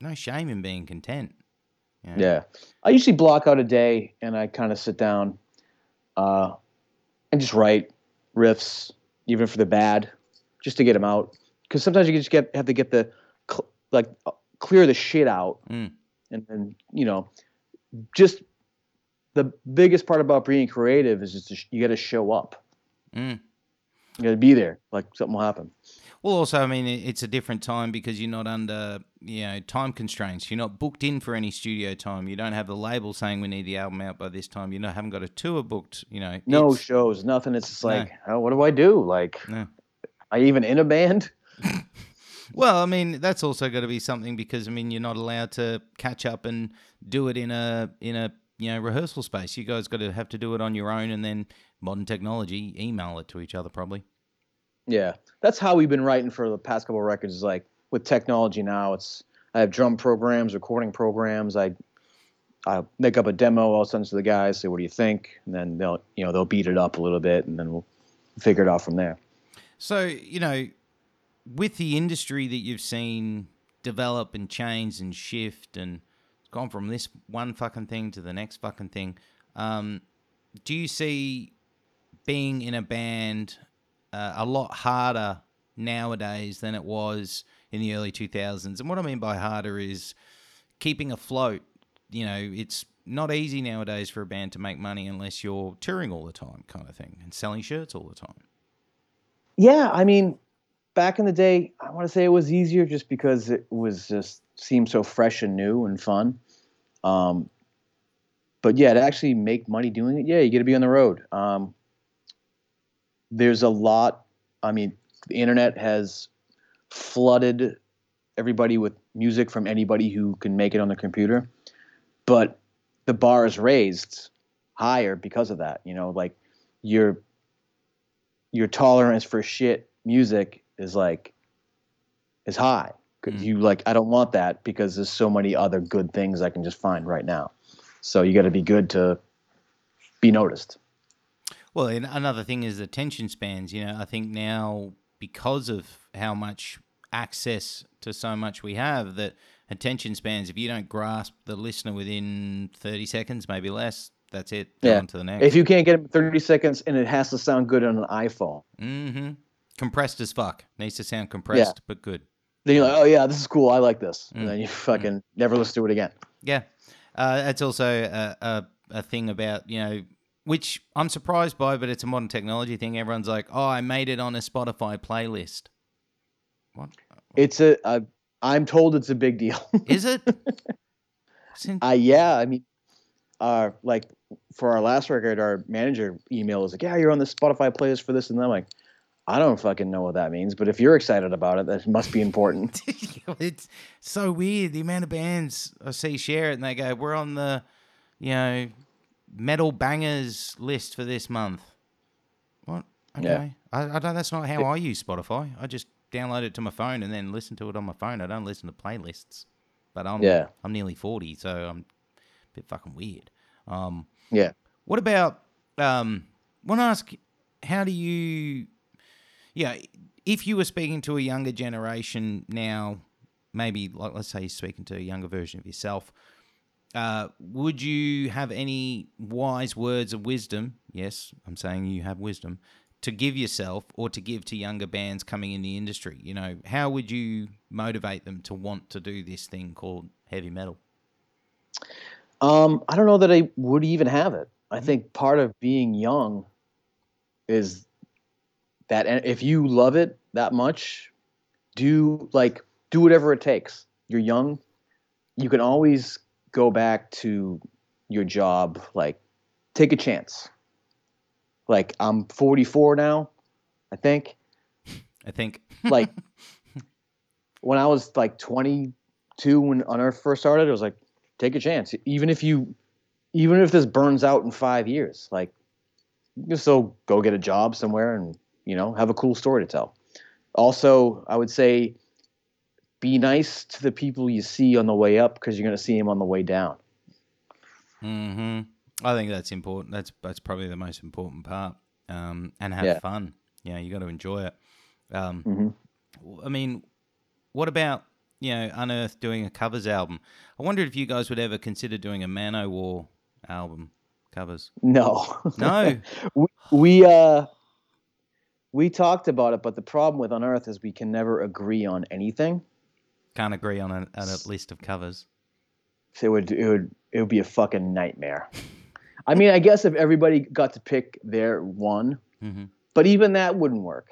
no shame in being content. you know? Yeah. I usually block out a day and I kind of sit down uh, and just write riffs, even for the bad, just to get them out. Because sometimes you just get have to get the cl- like uh, clear the shit out, Mm. And then you know, just the biggest part about being creative is just to you got to show up. Mm. You got to be there. Like something will happen. Well, also, I mean, it's a different time because you're not under, you know, time constraints. You're not booked in for any studio time. You don't have the label saying we need the album out by this time. You know, haven't got a tour booked. You know, No shows, nothing. It's just No. like, oh, what do I do? Like, No. I even in a band? Well, I mean, that's also got to be something because I mean, you're not allowed to catch up and do it in a in a you know rehearsal space. You guys got to have to do it on your own, and then modern technology, email it to each other probably. Yeah, that's how we've been writing for the past couple of records. Is like with technology now, it's I have drum programs, recording programs. I I make up a demo. I'll send it to the guys. Say, what do you think? And then they'll you know they'll beat it up a little bit, and then we'll figure it out from there. So, you know, with the industry that you've seen develop and change and shift and gone from this one fucking thing to the next fucking thing, um, do you see being in a band uh, a lot harder nowadays than it was in the early 2000s? And what I mean by harder is keeping afloat. You know, it's not easy nowadays for a band to make money unless you're touring all the time, kind of thing, and selling shirts all the time. Yeah, I mean, back in the day, I want to say it was easier just because it was just seemed so fresh and new and fun. Um, but yeah, to actually make money doing it, yeah, you got to be on the road. Um, there's a lot. I mean, the internet has flooded everybody with music from anybody who can make it on the computer, but the bar is raised higher because of that. You know, like your your tolerance for shit music is like is high because Mm. you like I don't want that because there's so many other good things I can just find right now. So you got to be good to be noticed. Well, and another thing is attention spans. You know, I think now because of how much access to so much we have, that attention spans, if you don't grasp the listener within 30 seconds, maybe less, that's it. Yeah. on to the next. If you can't get it 30 seconds and it has to sound good on an iPhone, hmm Compressed as fuck. Needs to sound compressed, but good. then you're like, oh yeah, this is cool. I like this, Mm. and then you fucking never listen to it again. Yeah. Uh, that's also a, a, a thing about, you know, which I'm surprised by, but it's a modern technology thing. Everyone's like, oh, I made it on a Spotify playlist. What? It's a, a I'm told it's a big deal. Is it? Uh, yeah, I mean, uh, like for our last record, our manager email was like, "Yeah, you're on the Spotify playlist for this," and I'm like, "I don't fucking know what that means, but if you're excited about it, that must be important." it's so weird. The amount of bands I see share it and they go, we're on the, you know, metal bangers list for this month. What? Okay. Yeah. I, I don't, that's not how I use Spotify. I just download it to my phone and then listen to it on my phone. I don't listen to playlists. But I'm Yeah. I'm nearly 40, so I'm a bit fucking weird. Um, yeah, what about um want to ask how do you yeah, if you were speaking to a younger generation now, maybe like let's say you're speaking to a younger version of yourself, uh, would you have any wise words of wisdom? Yes, I'm saying you have wisdom to give yourself or to give to younger bands coming in the industry. You know, how would you motivate them to want to do this thing called heavy metal? um, I don't know that I would even have it. I think part of being young is that and if you love it that much, do like do whatever it takes. You're young. You can always go back to your job. Like, take a chance. Like, I'm 44 now, I think. I think. Like, when I was like 22 when Unearth first started, it was like, take a chance. Even if you, even if this burns out in five years, like, you can still go get a job somewhere and you know have a cool story to tell. Also, I would say, be nice to the people you see on the way up because you're going to see them on the way down. hmm I think that's important. That's that's probably the most important part. Um, and have Yeah. fun. You know, you got to enjoy it. Um, hmm I mean, what about you know Unearth doing a covers album? I wondered if you guys would ever consider doing a Manowar album covers. No, No. we, we uh we talked about it, but the problem with Unearth is we can never agree on anything. Can't agree on a, on a list of covers. So it would it would it would be a fucking nightmare. I mean, I guess if everybody got to pick their one, hmm but even that wouldn't work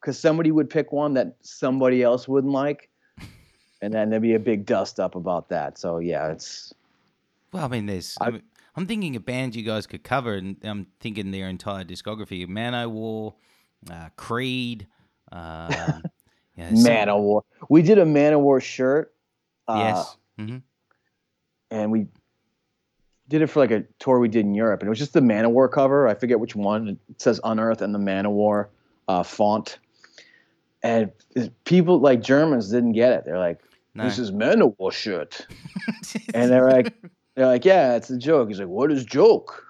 because somebody would pick one that somebody else wouldn't like, and then there'd be a big dust up about that. So yeah, it's Well, I mean, there's. I, I- mean, I'm thinking a band you guys could cover, and I'm thinking their entire discography: Manowar, uh, Creed. Um, yeah, Manowar. We did a Manowar shirt. Uh, Yes. hmm and we did it for like a tour we did in Europe, and it was just the Manowar cover. I forget which one. It says Unearth and the Manowar uh, font. And people like Germans didn't get it. They're like, No. "This is Manowar shirt," and they're like, "They're like, yeah, it's a joke." He's like, "What is joke?"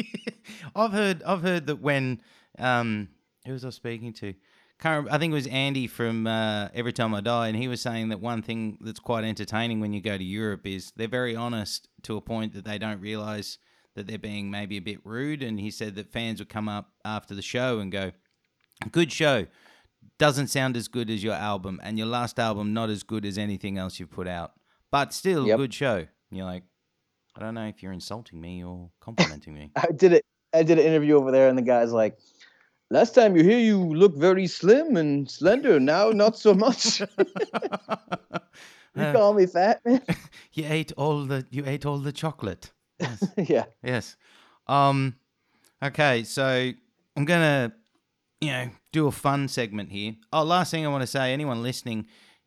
I've heard. I've heard that when um, who was I speaking to? Can't I think it was Andy from uh, Every Time I Die, and he was saying that one thing that's quite entertaining when you go to Europe is they're very honest to a point that they don't realize that they're being maybe a bit rude. And he said that fans would come up after the show and go, "Good show." Doesn't sound as good as your album, and your last album not as good as anything else you've put out, but still Yep. good show. And you're like, I don't know if you're insulting me or complimenting me. I did it. I did an interview over there, and the guy's like, "Last time you here, you look very slim and slender. Now, not so much. you Uh, call me fat, man." you ate all the you ate all the chocolate. Yes. yeah. yes. Um okay, so I'm gonna you know do a fun segment here. Oh, last thing I want to say, anyone listening,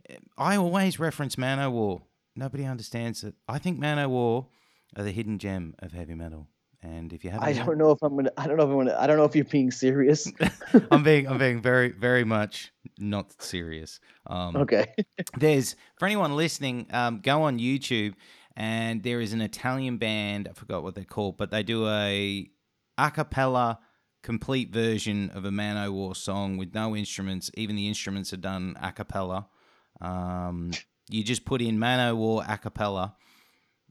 eh, I always reference Manowar. Nobody understands it. I think Manowar are the hidden gem of heavy metal. And if you haven't I don't know if I'm gonna. I don't know if I'm gonna. I don't know if you're being serious. I'm being I'm being very very much not serious. Um, okay. there's for anyone listening, um, go on YouTube and there is an Italian band. I forgot what they're called, but they do a a cappella complete version of a Manowar song with no instruments. Even the instruments are done a cappella. Um, you just put in Manowar a cappella,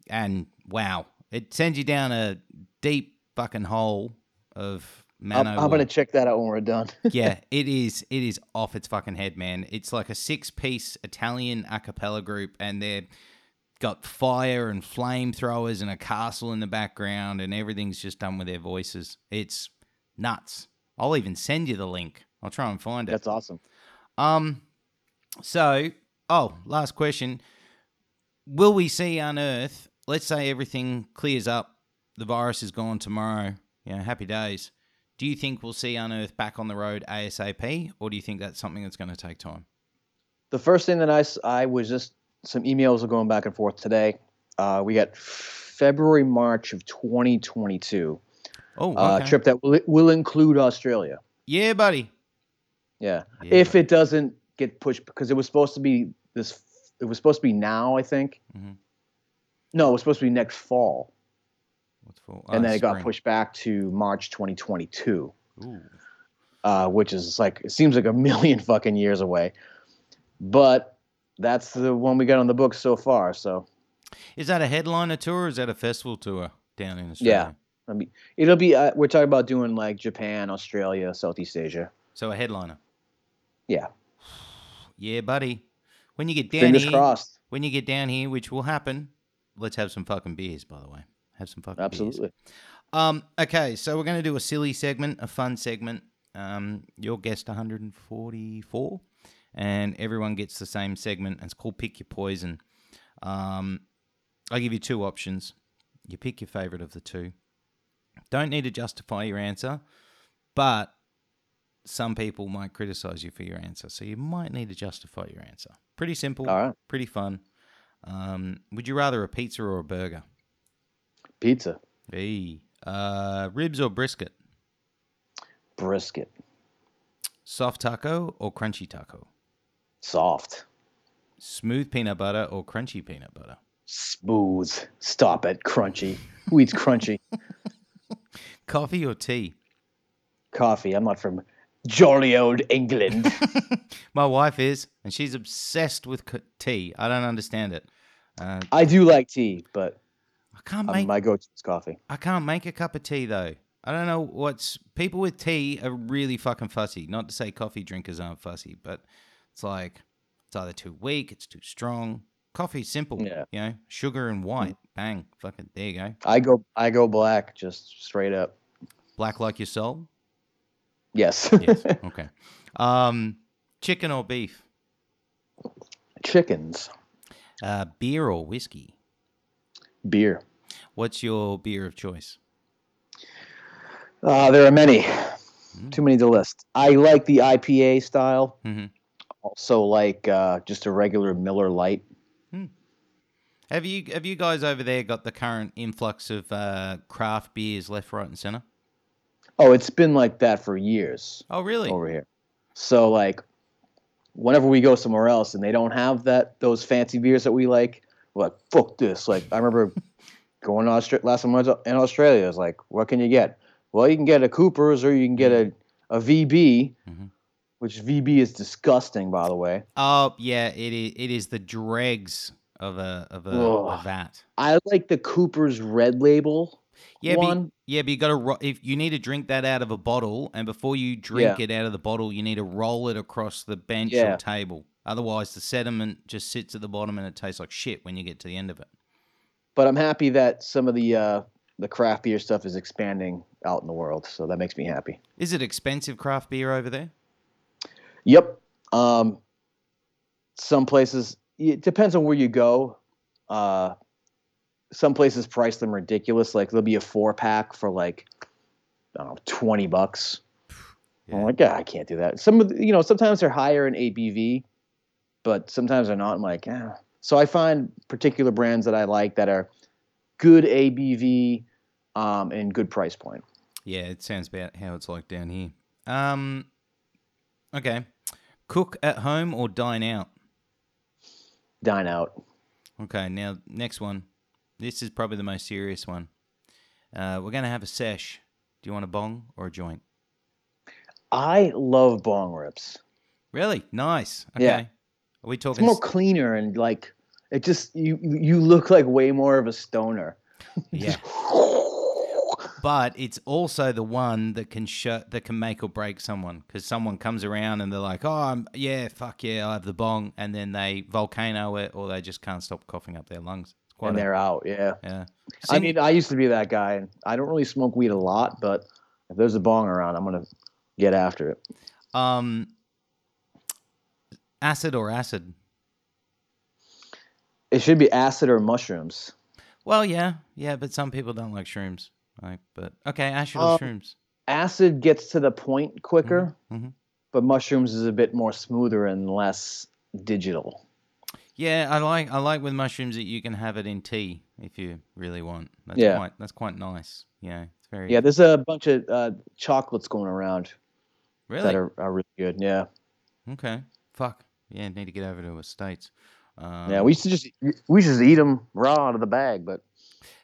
and wow, it sends you down a deep fucking hole of I'm, I'm gonna check that out when we're done. yeah, it is. It is off its fucking head, man. It's like a six-piece Italian a cappella group, and they're got fire and flamethrowers and a castle in the background, and everything's just done with their voices. It's nuts. I'll even send you the link. I'll try and find it. That's awesome. Um, so, oh, last question. Will we see Unearth? Let's say everything clears up, the virus is gone tomorrow. You know, happy days. Do you think we'll see Unearth back on the road ASAP, or do you think that's something that's going to take time? The first thing that I, I was just some emails are going back and forth today. Uh, we got February March of 2022 Oh, uh, trip that will will include Australia. yeah, buddy. Yeah. Yeah, if it doesn't get pushed because it was supposed to be this it was supposed to be now i think Mhm. No it was supposed to be next fall What's for? and oh, then it got pushed back to march 2022 Ooh. uh, which is like it seems like a million fucking years away but that's the one we got on the books so far so Is that a headliner tour or is that a festival tour down in Australia? I mean, it'll be uh, we're talking about doing like japan australia southeast asia So a headliner. yeah Yeah, buddy. When you get down fingers here, crossed when you get down here, which will happen, let's have some fucking beers, by the way. Have some fucking beers. absolutely Um, okay, so we're going to do a silly segment, a fun segment. Um, your guest 144, and everyone gets the same segment. It's called Pick Your Poison. Um, I give you two options. You pick your favorite of the two. Don't need to justify your answer, but some people might criticize you for your answer, so you might need to justify your answer. Pretty simple, all right pretty fun. Um, would you rather a pizza or a burger? pizza Hey, uh, ribs or brisket? brisket Soft taco or crunchy taco? soft Smooth peanut butter or crunchy peanut butter? Smooth. Stop it. Crunchy. Who eats crunchy? Coffee or tea? Coffee. I'm not from jolly old England. My wife is, and she's obsessed with tea. I don't understand it. Uh, I do like tea, but I can't um, make my go-to is coffee. I can't make a cup of tea though. I don't know what's people with tea are really fucking fussy. Not to say coffee drinkers aren't fussy, but it's like it's either too weak, it's too strong. Coffee's simple, Yeah. you know, sugar and white, bang, fucking there you go. I go I go black, just straight up. Black like your soul. Yes. Yes, okay. Um, chicken or beef? Chickens. Uh, beer or whiskey? Beer. What's your beer of choice? Uh, there are many. Mm. Too many to list. I like the IPA style. Mm-hmm. Also like uh, just a regular Miller Lite. Have you have you guys over there got the current influx of uh, craft beers left, right, and center? Oh, it's been like that for years Oh, really? over here. So like, whenever we go somewhere else and they don't have that those fancy beers that we like, we're like fuck this. Like I remember going to Australia last time I was in Australia. I was like, what can you get? Well, you can get a Cooper's or you can get a a VB, Mhm. which VB is disgusting, by the way. Oh, yeah. It is. It is the dregs of a of a, Ugh. vat. I like the Cooper's Red Label Yeah, but, yeah, but you got to ro- if you need to drink that out of a bottle, and before you drink Yeah. it out of the bottle, you need to roll it across the bench Yeah. or table. Otherwise, the sediment just sits at the bottom and it tastes like shit when you get to the end of it. but I'm happy that some of the uh, the craft beer stuff is expanding out in the world. So that makes me happy. Is it expensive craft beer over there? Yep. Um, some places it depends on where you go. Uh, some places price them ridiculous. Like there'll be a four pack for like I don't know twenty bucks. I'm Yeah. like, yeah, I can't do that. Some of the, you know sometimes they're higher in ABV, but sometimes they're not. I'm like, yeah. So I find particular brands that I like that are good ABV um, and good price point. Yeah, it sounds about how it's like down here. Um, okay, cook at home or dine out. Dine out. Okay, now next one. This is probably the most serious one. Uh, we're gonna have a sesh. Do you want a bong or a joint? I love bong rips. Really nice. Okay. Yeah. Are we talking? It's more s- cleaner and like it just you you look like way more of a stoner. yeah, but it's also the one that can shut that can make or break someone because someone comes around and they're like, "Oh, I'm, yeah, fuck yeah, I have the bong," and then they volcano it or they just can't stop coughing up their lungs. Quite and a- they're out. Yeah. yeah. I mean, I used to be that guy, and I don't really smoke weed a lot, but if there's a bong around, I'm gonna get after it. um, acid or acid. It should be acid or mushrooms. Well, yeah, yeah, but some people don't like shrooms. Like, but okay, acid or Um, shrooms. Acid gets to the point quicker, mhm. but mushrooms is a bit more smoother and less digital. Yeah, I like I like with mushrooms that you can have it in tea if you really want. That's Yeah. quite that's quite nice. Yeah, it's very Yeah, there's a bunch of uh, chocolates going around really that are, are really good. Yeah, okay. Fuck yeah, need to get over to the states. Um, yeah. We used to just we used to eat them raw out of the bag, but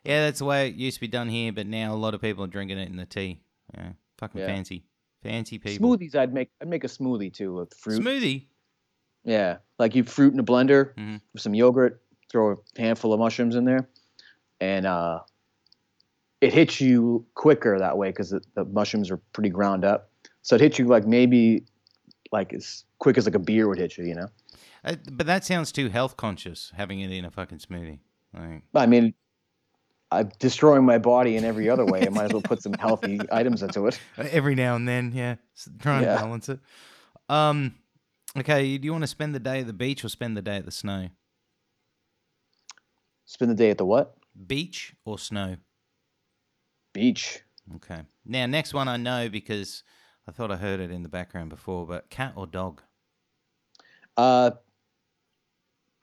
yeah, that's the way it used to be done here, but now a lot of people are drinking it in the tea. Yeah, fucking Yeah. fancy, fancy people. smoothies I'd make I'd make a smoothie too with fruit. Smoothie. Yeah, like you fruit in a blender Mhm. with some yogurt, throw a handful of mushrooms in there, and uh, it hits you quicker that way because the, the mushrooms are pretty ground up. So it hits you like maybe like as quick as like a beer would hit you. You know, Uh, but that sounds too health conscious having it in a fucking smoothie. Like, I mean, I'm destroying my body in every other way. I might as well put some healthy items into it. Every now and then, yeah. trying Yeah. balance it. Um, okay, do you want to spend the day at the beach or spend the day at the snow? Spend the day at the what? Beach or snow? Beach. Okay. Now, next one I know because I thought I heard it in the background before, but cat or dog? Uh,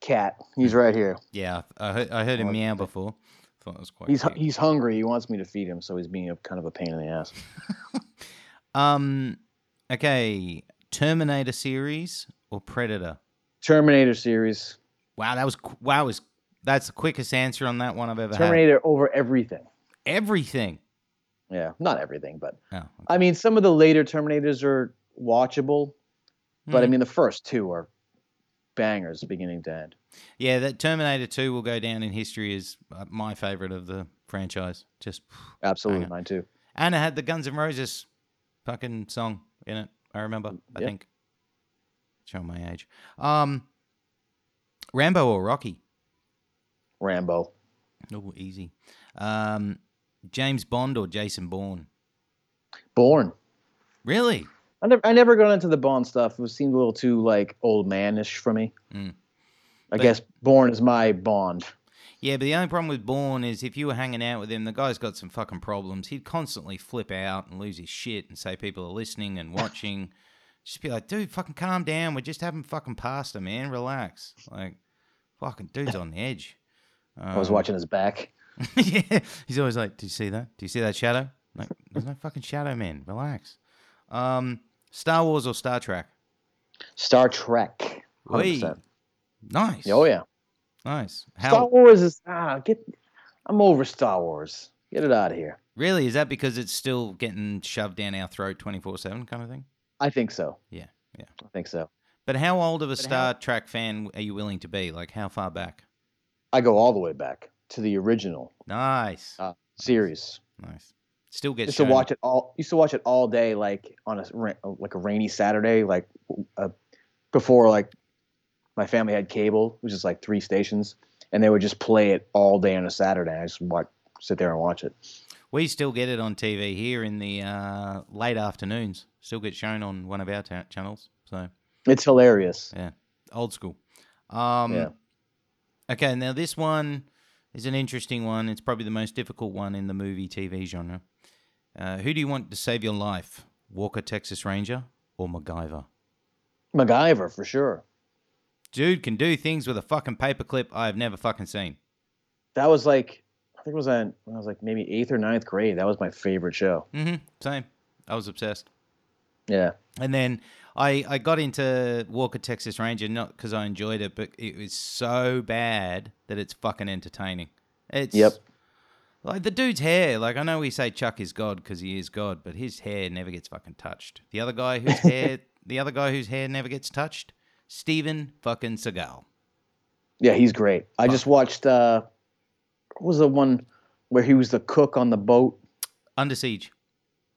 cat. He's right here. Yeah, I heard, I heard him Oh, meow before. Thought it was quite He's cute. he's hungry. He wants me to feed him, so he's being a kind of a pain in the ass. Um, okay, Terminator series or Predator? Terminator series. Wow, that was wow was That's the quickest answer on that one I've ever had. Terminator over everything. Everything. Yeah, not everything, but Oh, okay. I mean, some of the later Terminators are watchable, but I Hmm. mean, the first two are bangers, beginning to end. yeah, that Terminator 2 will go down in history as uh, my favorite of the franchise. Just Absolutely, Banger. mine too. and it had the Guns N' Roses fucking song in it. I remember. I think. Showing my age. Um, Rambo or Rocky? Rambo. Oh, easy. Um, James Bond or Jason Bourne? Bourne. Really? I never, I never got into the Bond stuff. It seemed a little too like old manish for me. Mm. I But- guess Bourne is my Bond. Yeah, but the only problem with Bourne is if you were hanging out with him, the guy's got some fucking problems. He'd constantly flip out and lose his shit and say people are listening and watching. just be like, dude, fucking calm down. We're just having fucking pasta, man. Relax. Like, fucking dude's on the edge. I was Um, watching his back. yeah, he's always like, "Do you see that? Do you see that shadow? Like, there's no fucking shadow, man. Relax." Um, Star Wars or Star Trek? Star Trek. Wait, 100%. nice. Oh yeah. Nice. Star Wars is ah get. I'm over Star Wars. Get it out of here. really is that because it's still getting shoved down our throat twenty four seven kind of thing? I think so. Yeah, yeah. I think so. But how old of a But how- Star Trek fan are you willing to be? Like, how far back? I go all the way back to the original Nice, Uh, series. nice. Still get Used to watch it all. Used to watch it all day, like on a like a rainy Saturday, like uh, before like my family had cable, which is like three stations, and they would just play it all day on a Saturday. I just watch, sit there and watch it. We still get it on TV here in the uh, late afternoons. Still get shown on one of our ta- channels. So It's hilarious. Yeah, old school. Um, Yeah. Okay, now this one is an interesting one. It's probably the most difficult one in the movie TV genre. Uh, who do you want to save your life? Walker, Texas Ranger, or MacGyver? MacGyver for sure. Dude can do things with a fucking paperclip I have never fucking seen. That was like I think it was on when I was like maybe eighth or ninth grade. That was my favorite show. Mm-hmm. Same. I was obsessed. Yeah. And then I, I got into Walker Texas Ranger not because I enjoyed it, but it was so bad that it's fucking entertaining. It's Yep. like the dude's hair. Like I know we say Chuck is God because he is God, but his hair never gets fucking touched. The other guy whose hair, the other guy whose hair never gets touched, Steven fucking Seagal. Yeah, he's great. I just watched uh what was the one where he was the cook on the boat? Under Siege.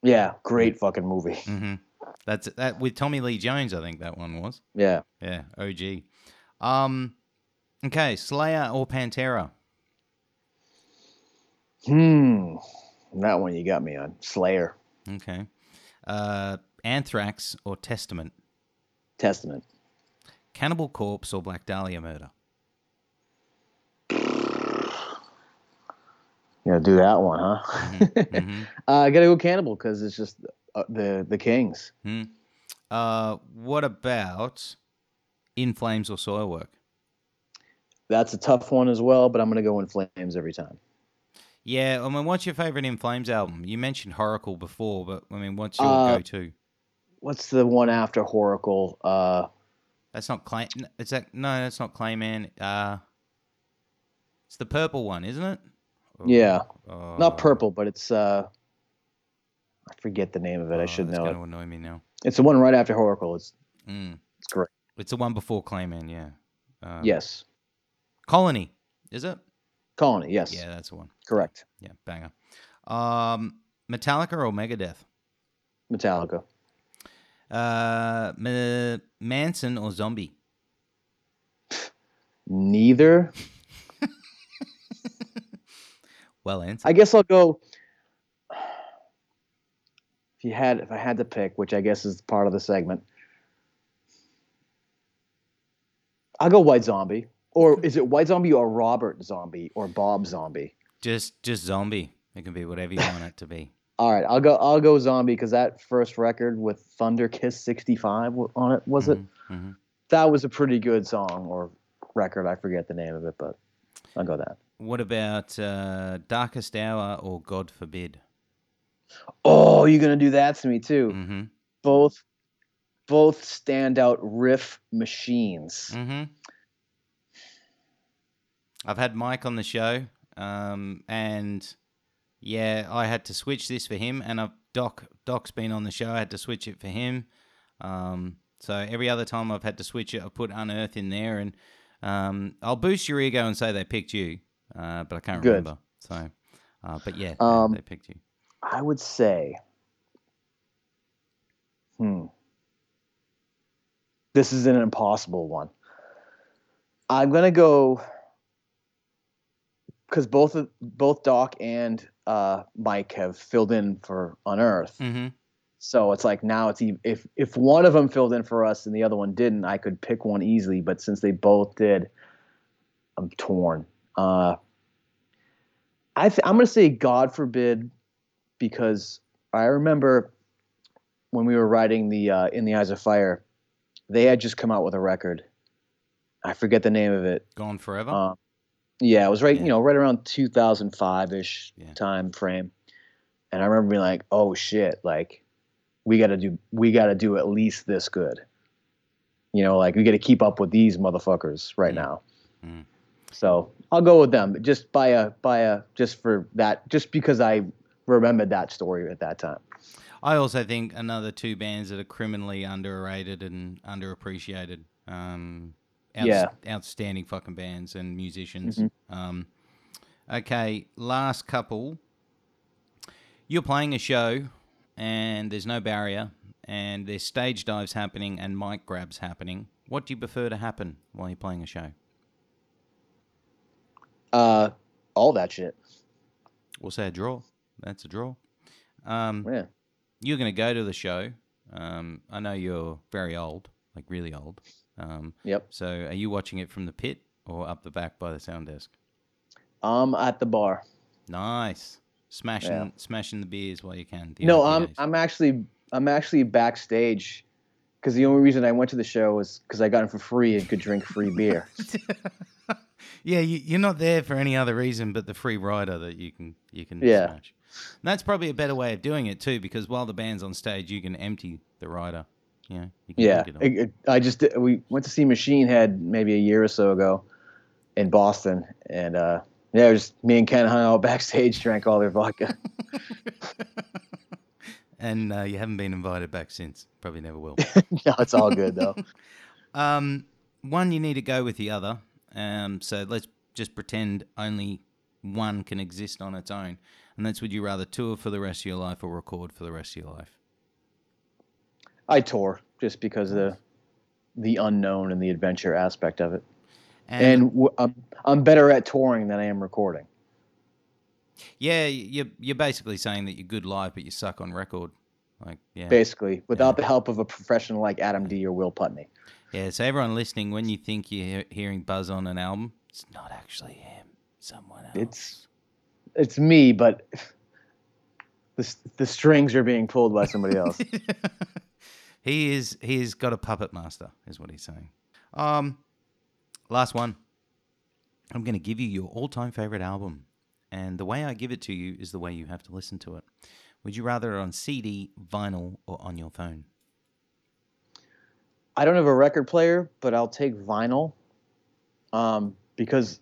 Yeah, great fucking movie. hmm That's that with Tommy Lee Jones. I think that one was. Yeah. Yeah, OG. Um, okay, Slayer or Pantera? Hmm. That one you got me on. Slayer. Okay. Uh, Anthrax or Testament? Testament. Cannibal Corpse or Black Dahlia Murder? You gotta do that one, huh? hmm uh, I gotta go Cannibal because it's just uh, the the Kings. Uh, what about In Flames or Soilwork? That's a tough one as well, but I'm gonna go in Flames every time. Yeah, I mean, what's your favorite In Flames album? You mentioned Whoracle before, but I mean, what's your Uh, go-to? What's the one after Whoracle? Uh, That's not Clay. It's that no, that's not Clayman. Uh, it's the purple one, isn't it? Yeah, uh, not purple, but it's uh, I forget the name of it. I oh, should that's know it. going to annoy me now. It's the one right after Whoracle. It's Mm. it's great. It's the one before Clayman, yeah. Um, yes, Colony, is it? Colony. Yes, Yeah, that's the one. correct. Yeah, banger. Um, Metallica or Megadeth? Metallica. Uh, Ma- Manson or Zombie? Neither. Well answered. I guess I'll go. If you had, if I had to pick, which I guess is part of the segment, I'll go White Zombie. Or is it White Zombie or Robert Zombie or Bob Zombie? Just, just Zombie. It can be whatever you want it to be. All right, I'll go. I'll go Zombie because that first record with Thunder Kiss '65 on it was it? hmm That was a pretty good song or record. I forget the name of it, but I'll go that. What about uh, Darkest Hour or God Forbid? Oh, you're gonna do that to me too. Mm-hmm. Both, both standout riff machines. Mm-hmm. I've had Mike on the show, um, and yeah, I had to switch this for him, and I've, Doc Doc's been on the show. I had to switch it for him. Um, so every other time I've had to switch it, I put Unearth in there, and um, I'll boost your ego and say they picked you, uh, but I can't Good. remember. So, uh, but yeah, they- Um, they picked you. I would say, hmm, this is an impossible one. I'm gonna go because both of both Doc and uh, Mike have filled in for Unearth. Mm-hmm. So it's like now it's if if one of them filled in for us and the other one didn't, I could pick one easily. But since they both did, I'm torn. Uh, I th- I'm gonna say God forbid, because I remember when we were writing the uh, In the Eyes of Fire, they had just come out with a record. I forget the name of it. Gone forever. Um, yeah, it was right, Yeah. you know, right around 2005 ish Yeah. time frame. And I remember being like, "Oh shit! Like, we got to do, we got to do at least this good." You know, like we got to keep up with these motherfuckers right Mm. now. Mm. So I'll go with them, just by a, by a, just for that, just because I remembered that story at that time. I also think another two bands that are criminally underrated and underappreciated. Um, outs- Yeah. outstanding fucking bands and musicians. Mhm. Um, okay, last couple. You're playing a show, and there's no barrier, and there's stage dives happening and mic grabs happening. What do you prefer to happen while you're playing a show? Uh, all that shit. We'll say a draw. That's a draw. Um, Yeah. you're going to go to the show. Um, I know you're very old, like really old. Um, Yep. so are you watching it from the pit or up the back by the sound desk? I'm at the bar. Nice. Smashing, Yeah. smashing the beers while you can. no, I'm IPAs. I'm actually I'm actually backstage because the only reason I went to the show was because I got it for free and could drink free beer. yeah, you, you're not there for any other reason but the free rider that you can you can Yeah. smash. And that's probably a better way of doing it too, because while the band's on stage, you can empty the rider. You know, you can yeah, it- it- I just we went to see Machine Head maybe a year or so ago in Boston, and uh, yeah, it was me and Ken hung out backstage, drank all their vodka. and uh, you haven't been invited back since. Probably never will. no, it's all good though. Um, one, you need to go with the other. Um, so let's just pretend only one can exist on its own. And that's would you rather tour for the rest of your life or record for the rest of your life? I tore just because of the the unknown and the adventure aspect of it, and w- I'm I'm better at touring than I am recording. yeah, you're, you're basically saying that you're good live, but you suck on record. Like, yeah. Basically, without the help of a professional like Adam D or Will Putney. Yeah, so everyone listening, when you think you're hearing Buz on an album, it's not actually him, someone else. It's it's me, but the the strings are being pulled by somebody else. he is he's got a puppet master, is what he's saying. Um, last one. I'm going to give you your all-time favorite album, and the way I give it to you is the way you have to listen to it. Would you rather it on CD, vinyl, or on your phone? I don't have a record player, but I'll take vinyl, um, because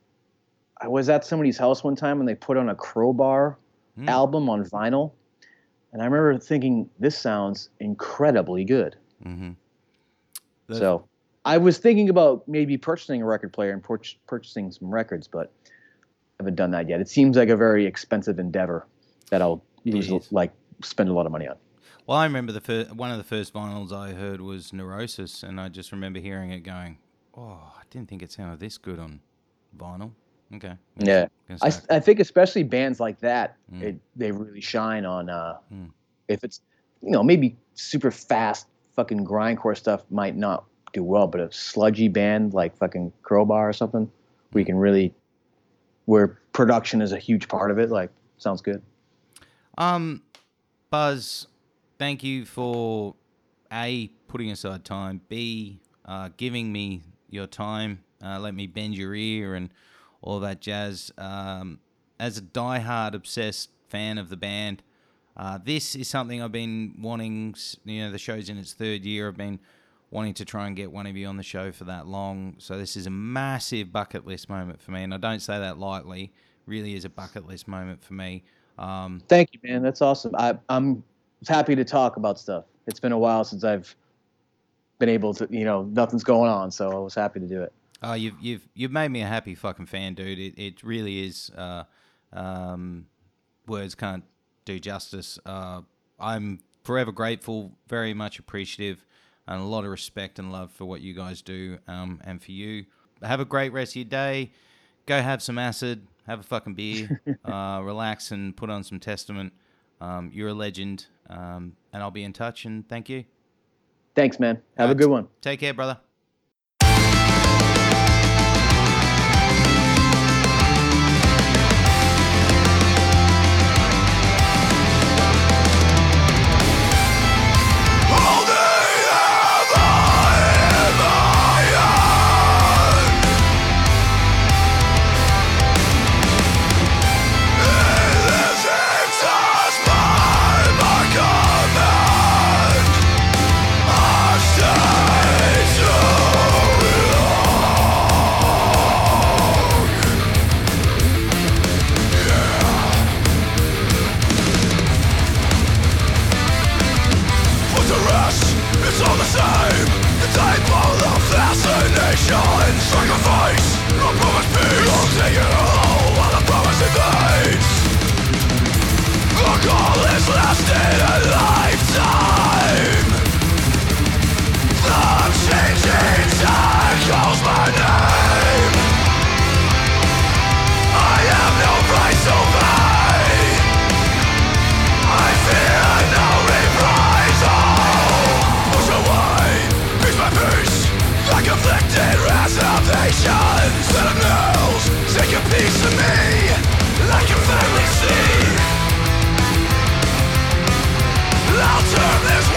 I was at somebody's house one time and they put on a Crowbar Hmm. album on vinyl, and I remember thinking this sounds incredibly good. Mm-hmm. So I was thinking about maybe purchasing a record player and purch- purchasing some records, but I haven't done that yet. It seems like a very expensive endeavor that I'll lose, like spend a lot of money on. Well, I remember the fir- one of the first vinyls I heard was Neurosis, and I just remember hearing it going, "Oh, I didn't think it sounded this good on vinyl." Okay. Yeah. I, I think especially bands like that, Mm. it, they really shine on uh, Mm. if it's you know maybe super fast fucking grindcore stuff might not do well, but a sludgy band like fucking Crowbar or something, where you can really where production is a huge part of it, like sounds good. Um, Buz, thank you for a putting aside time, b uh, giving me your time, uh, let me bend your ear and all that jazz. Um, as a diehard obsessed fan of the band, uh, this is something I've been wanting. You know, the show's in its third year. I've been wanting to try and get one of you on the show for that long. So this is a massive bucket list moment for me, and I don't say that lightly. Really is a bucket list moment for me. Um, Thank you, man. That's awesome. I, I'm happy to talk about stuff. It's been a while since I've been able to, you know, nothing's going on, so I was happy to do it. Oh, you've you've you've made me a happy fucking fan, dude. It it really is. Uh, um, words can't do justice. Uh, I'm forever grateful, very much appreciative, and a lot of respect and love for what you guys do, um, and for you. Have a great rest of your day. Go have some acid, have a fucking beer, uh, relax, and put on some Testament. Um, you're a legend, um, and I'll be in touch. And thank you. Thanks, man. Have a good one. Take care, brother. Let 'em nails, take a piece of me, like a family see. I'll turn this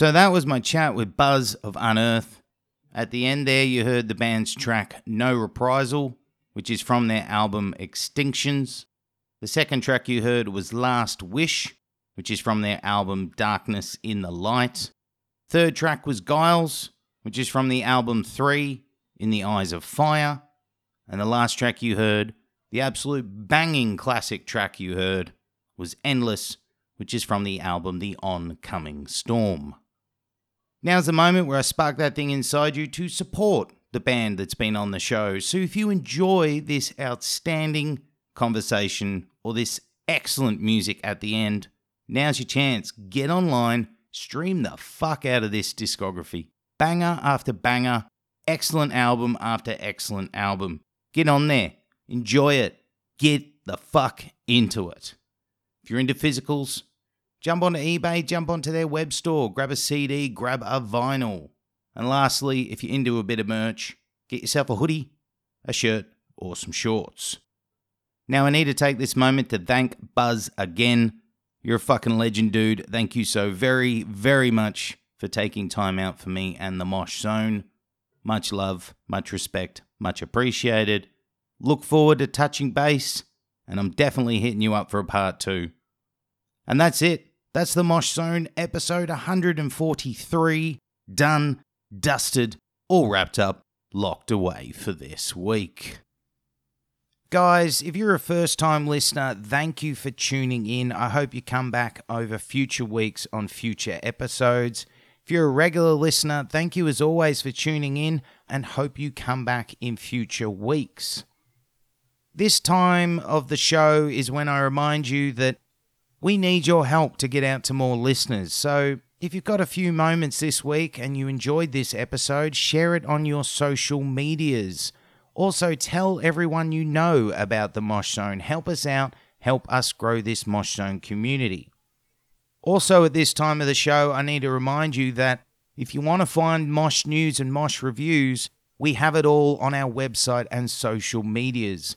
So that was my chat with Buz of Unearth. At the end there, you heard the band's track No Reprisal, which is from their album Extinctions. The second track you heard was Last Wish, which is from their album Darkness in the Light. Third track was Giles, which is from the album 3 In the Eyes of Fire. And the last track you heard, the absolute banging classic track you heard, was Endless, which is from the album The Oncoming Storm. Now's the moment where I spark that thing inside you to support the band that's been on the show. So if you enjoy this outstanding conversation or this excellent music at the end, now's your chance. Get online, stream the fuck out of this discography. Banger after banger, excellent album after excellent album. Get on there, enjoy it, get the fuck into it. If you're into physicals, jump onto eBay, jump onto their web store, grab a CD, grab a vinyl. And lastly, if you're into a bit of merch, get yourself a hoodie, a shirt, or some shorts. Now, I need to take this moment to thank Buz again. You're a fucking legend, dude. Thank you so very, very much for taking time out for me and the Mosh Zone. Much love, much respect, much appreciated. Look forward to touching base, and I'm definitely hitting you up for a part two. And that's it. That's the Mosh Zone episode 143. Done, dusted, all wrapped up, locked away for this week. Guys, if you're a first time listener, thank you for tuning in. I hope you come back over future weeks on future episodes. If you're a regular listener, thank you as always for tuning in and hope you come back in future weeks. This time of the show is when I remind you that we need your help to get out to more listeners. So if you've got a few moments this week and you enjoyed this episode, share it on your social medias. Also, tell everyone you know about the Mosh Zone. Help us out, help us grow this Mosh Zone community. Also, at this time of the show, I need to remind you that if you want to find Mosh news and Mosh reviews, we have it all on our website and social medias.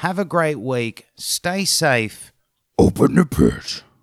Have a great week. Stay safe. Open the pit.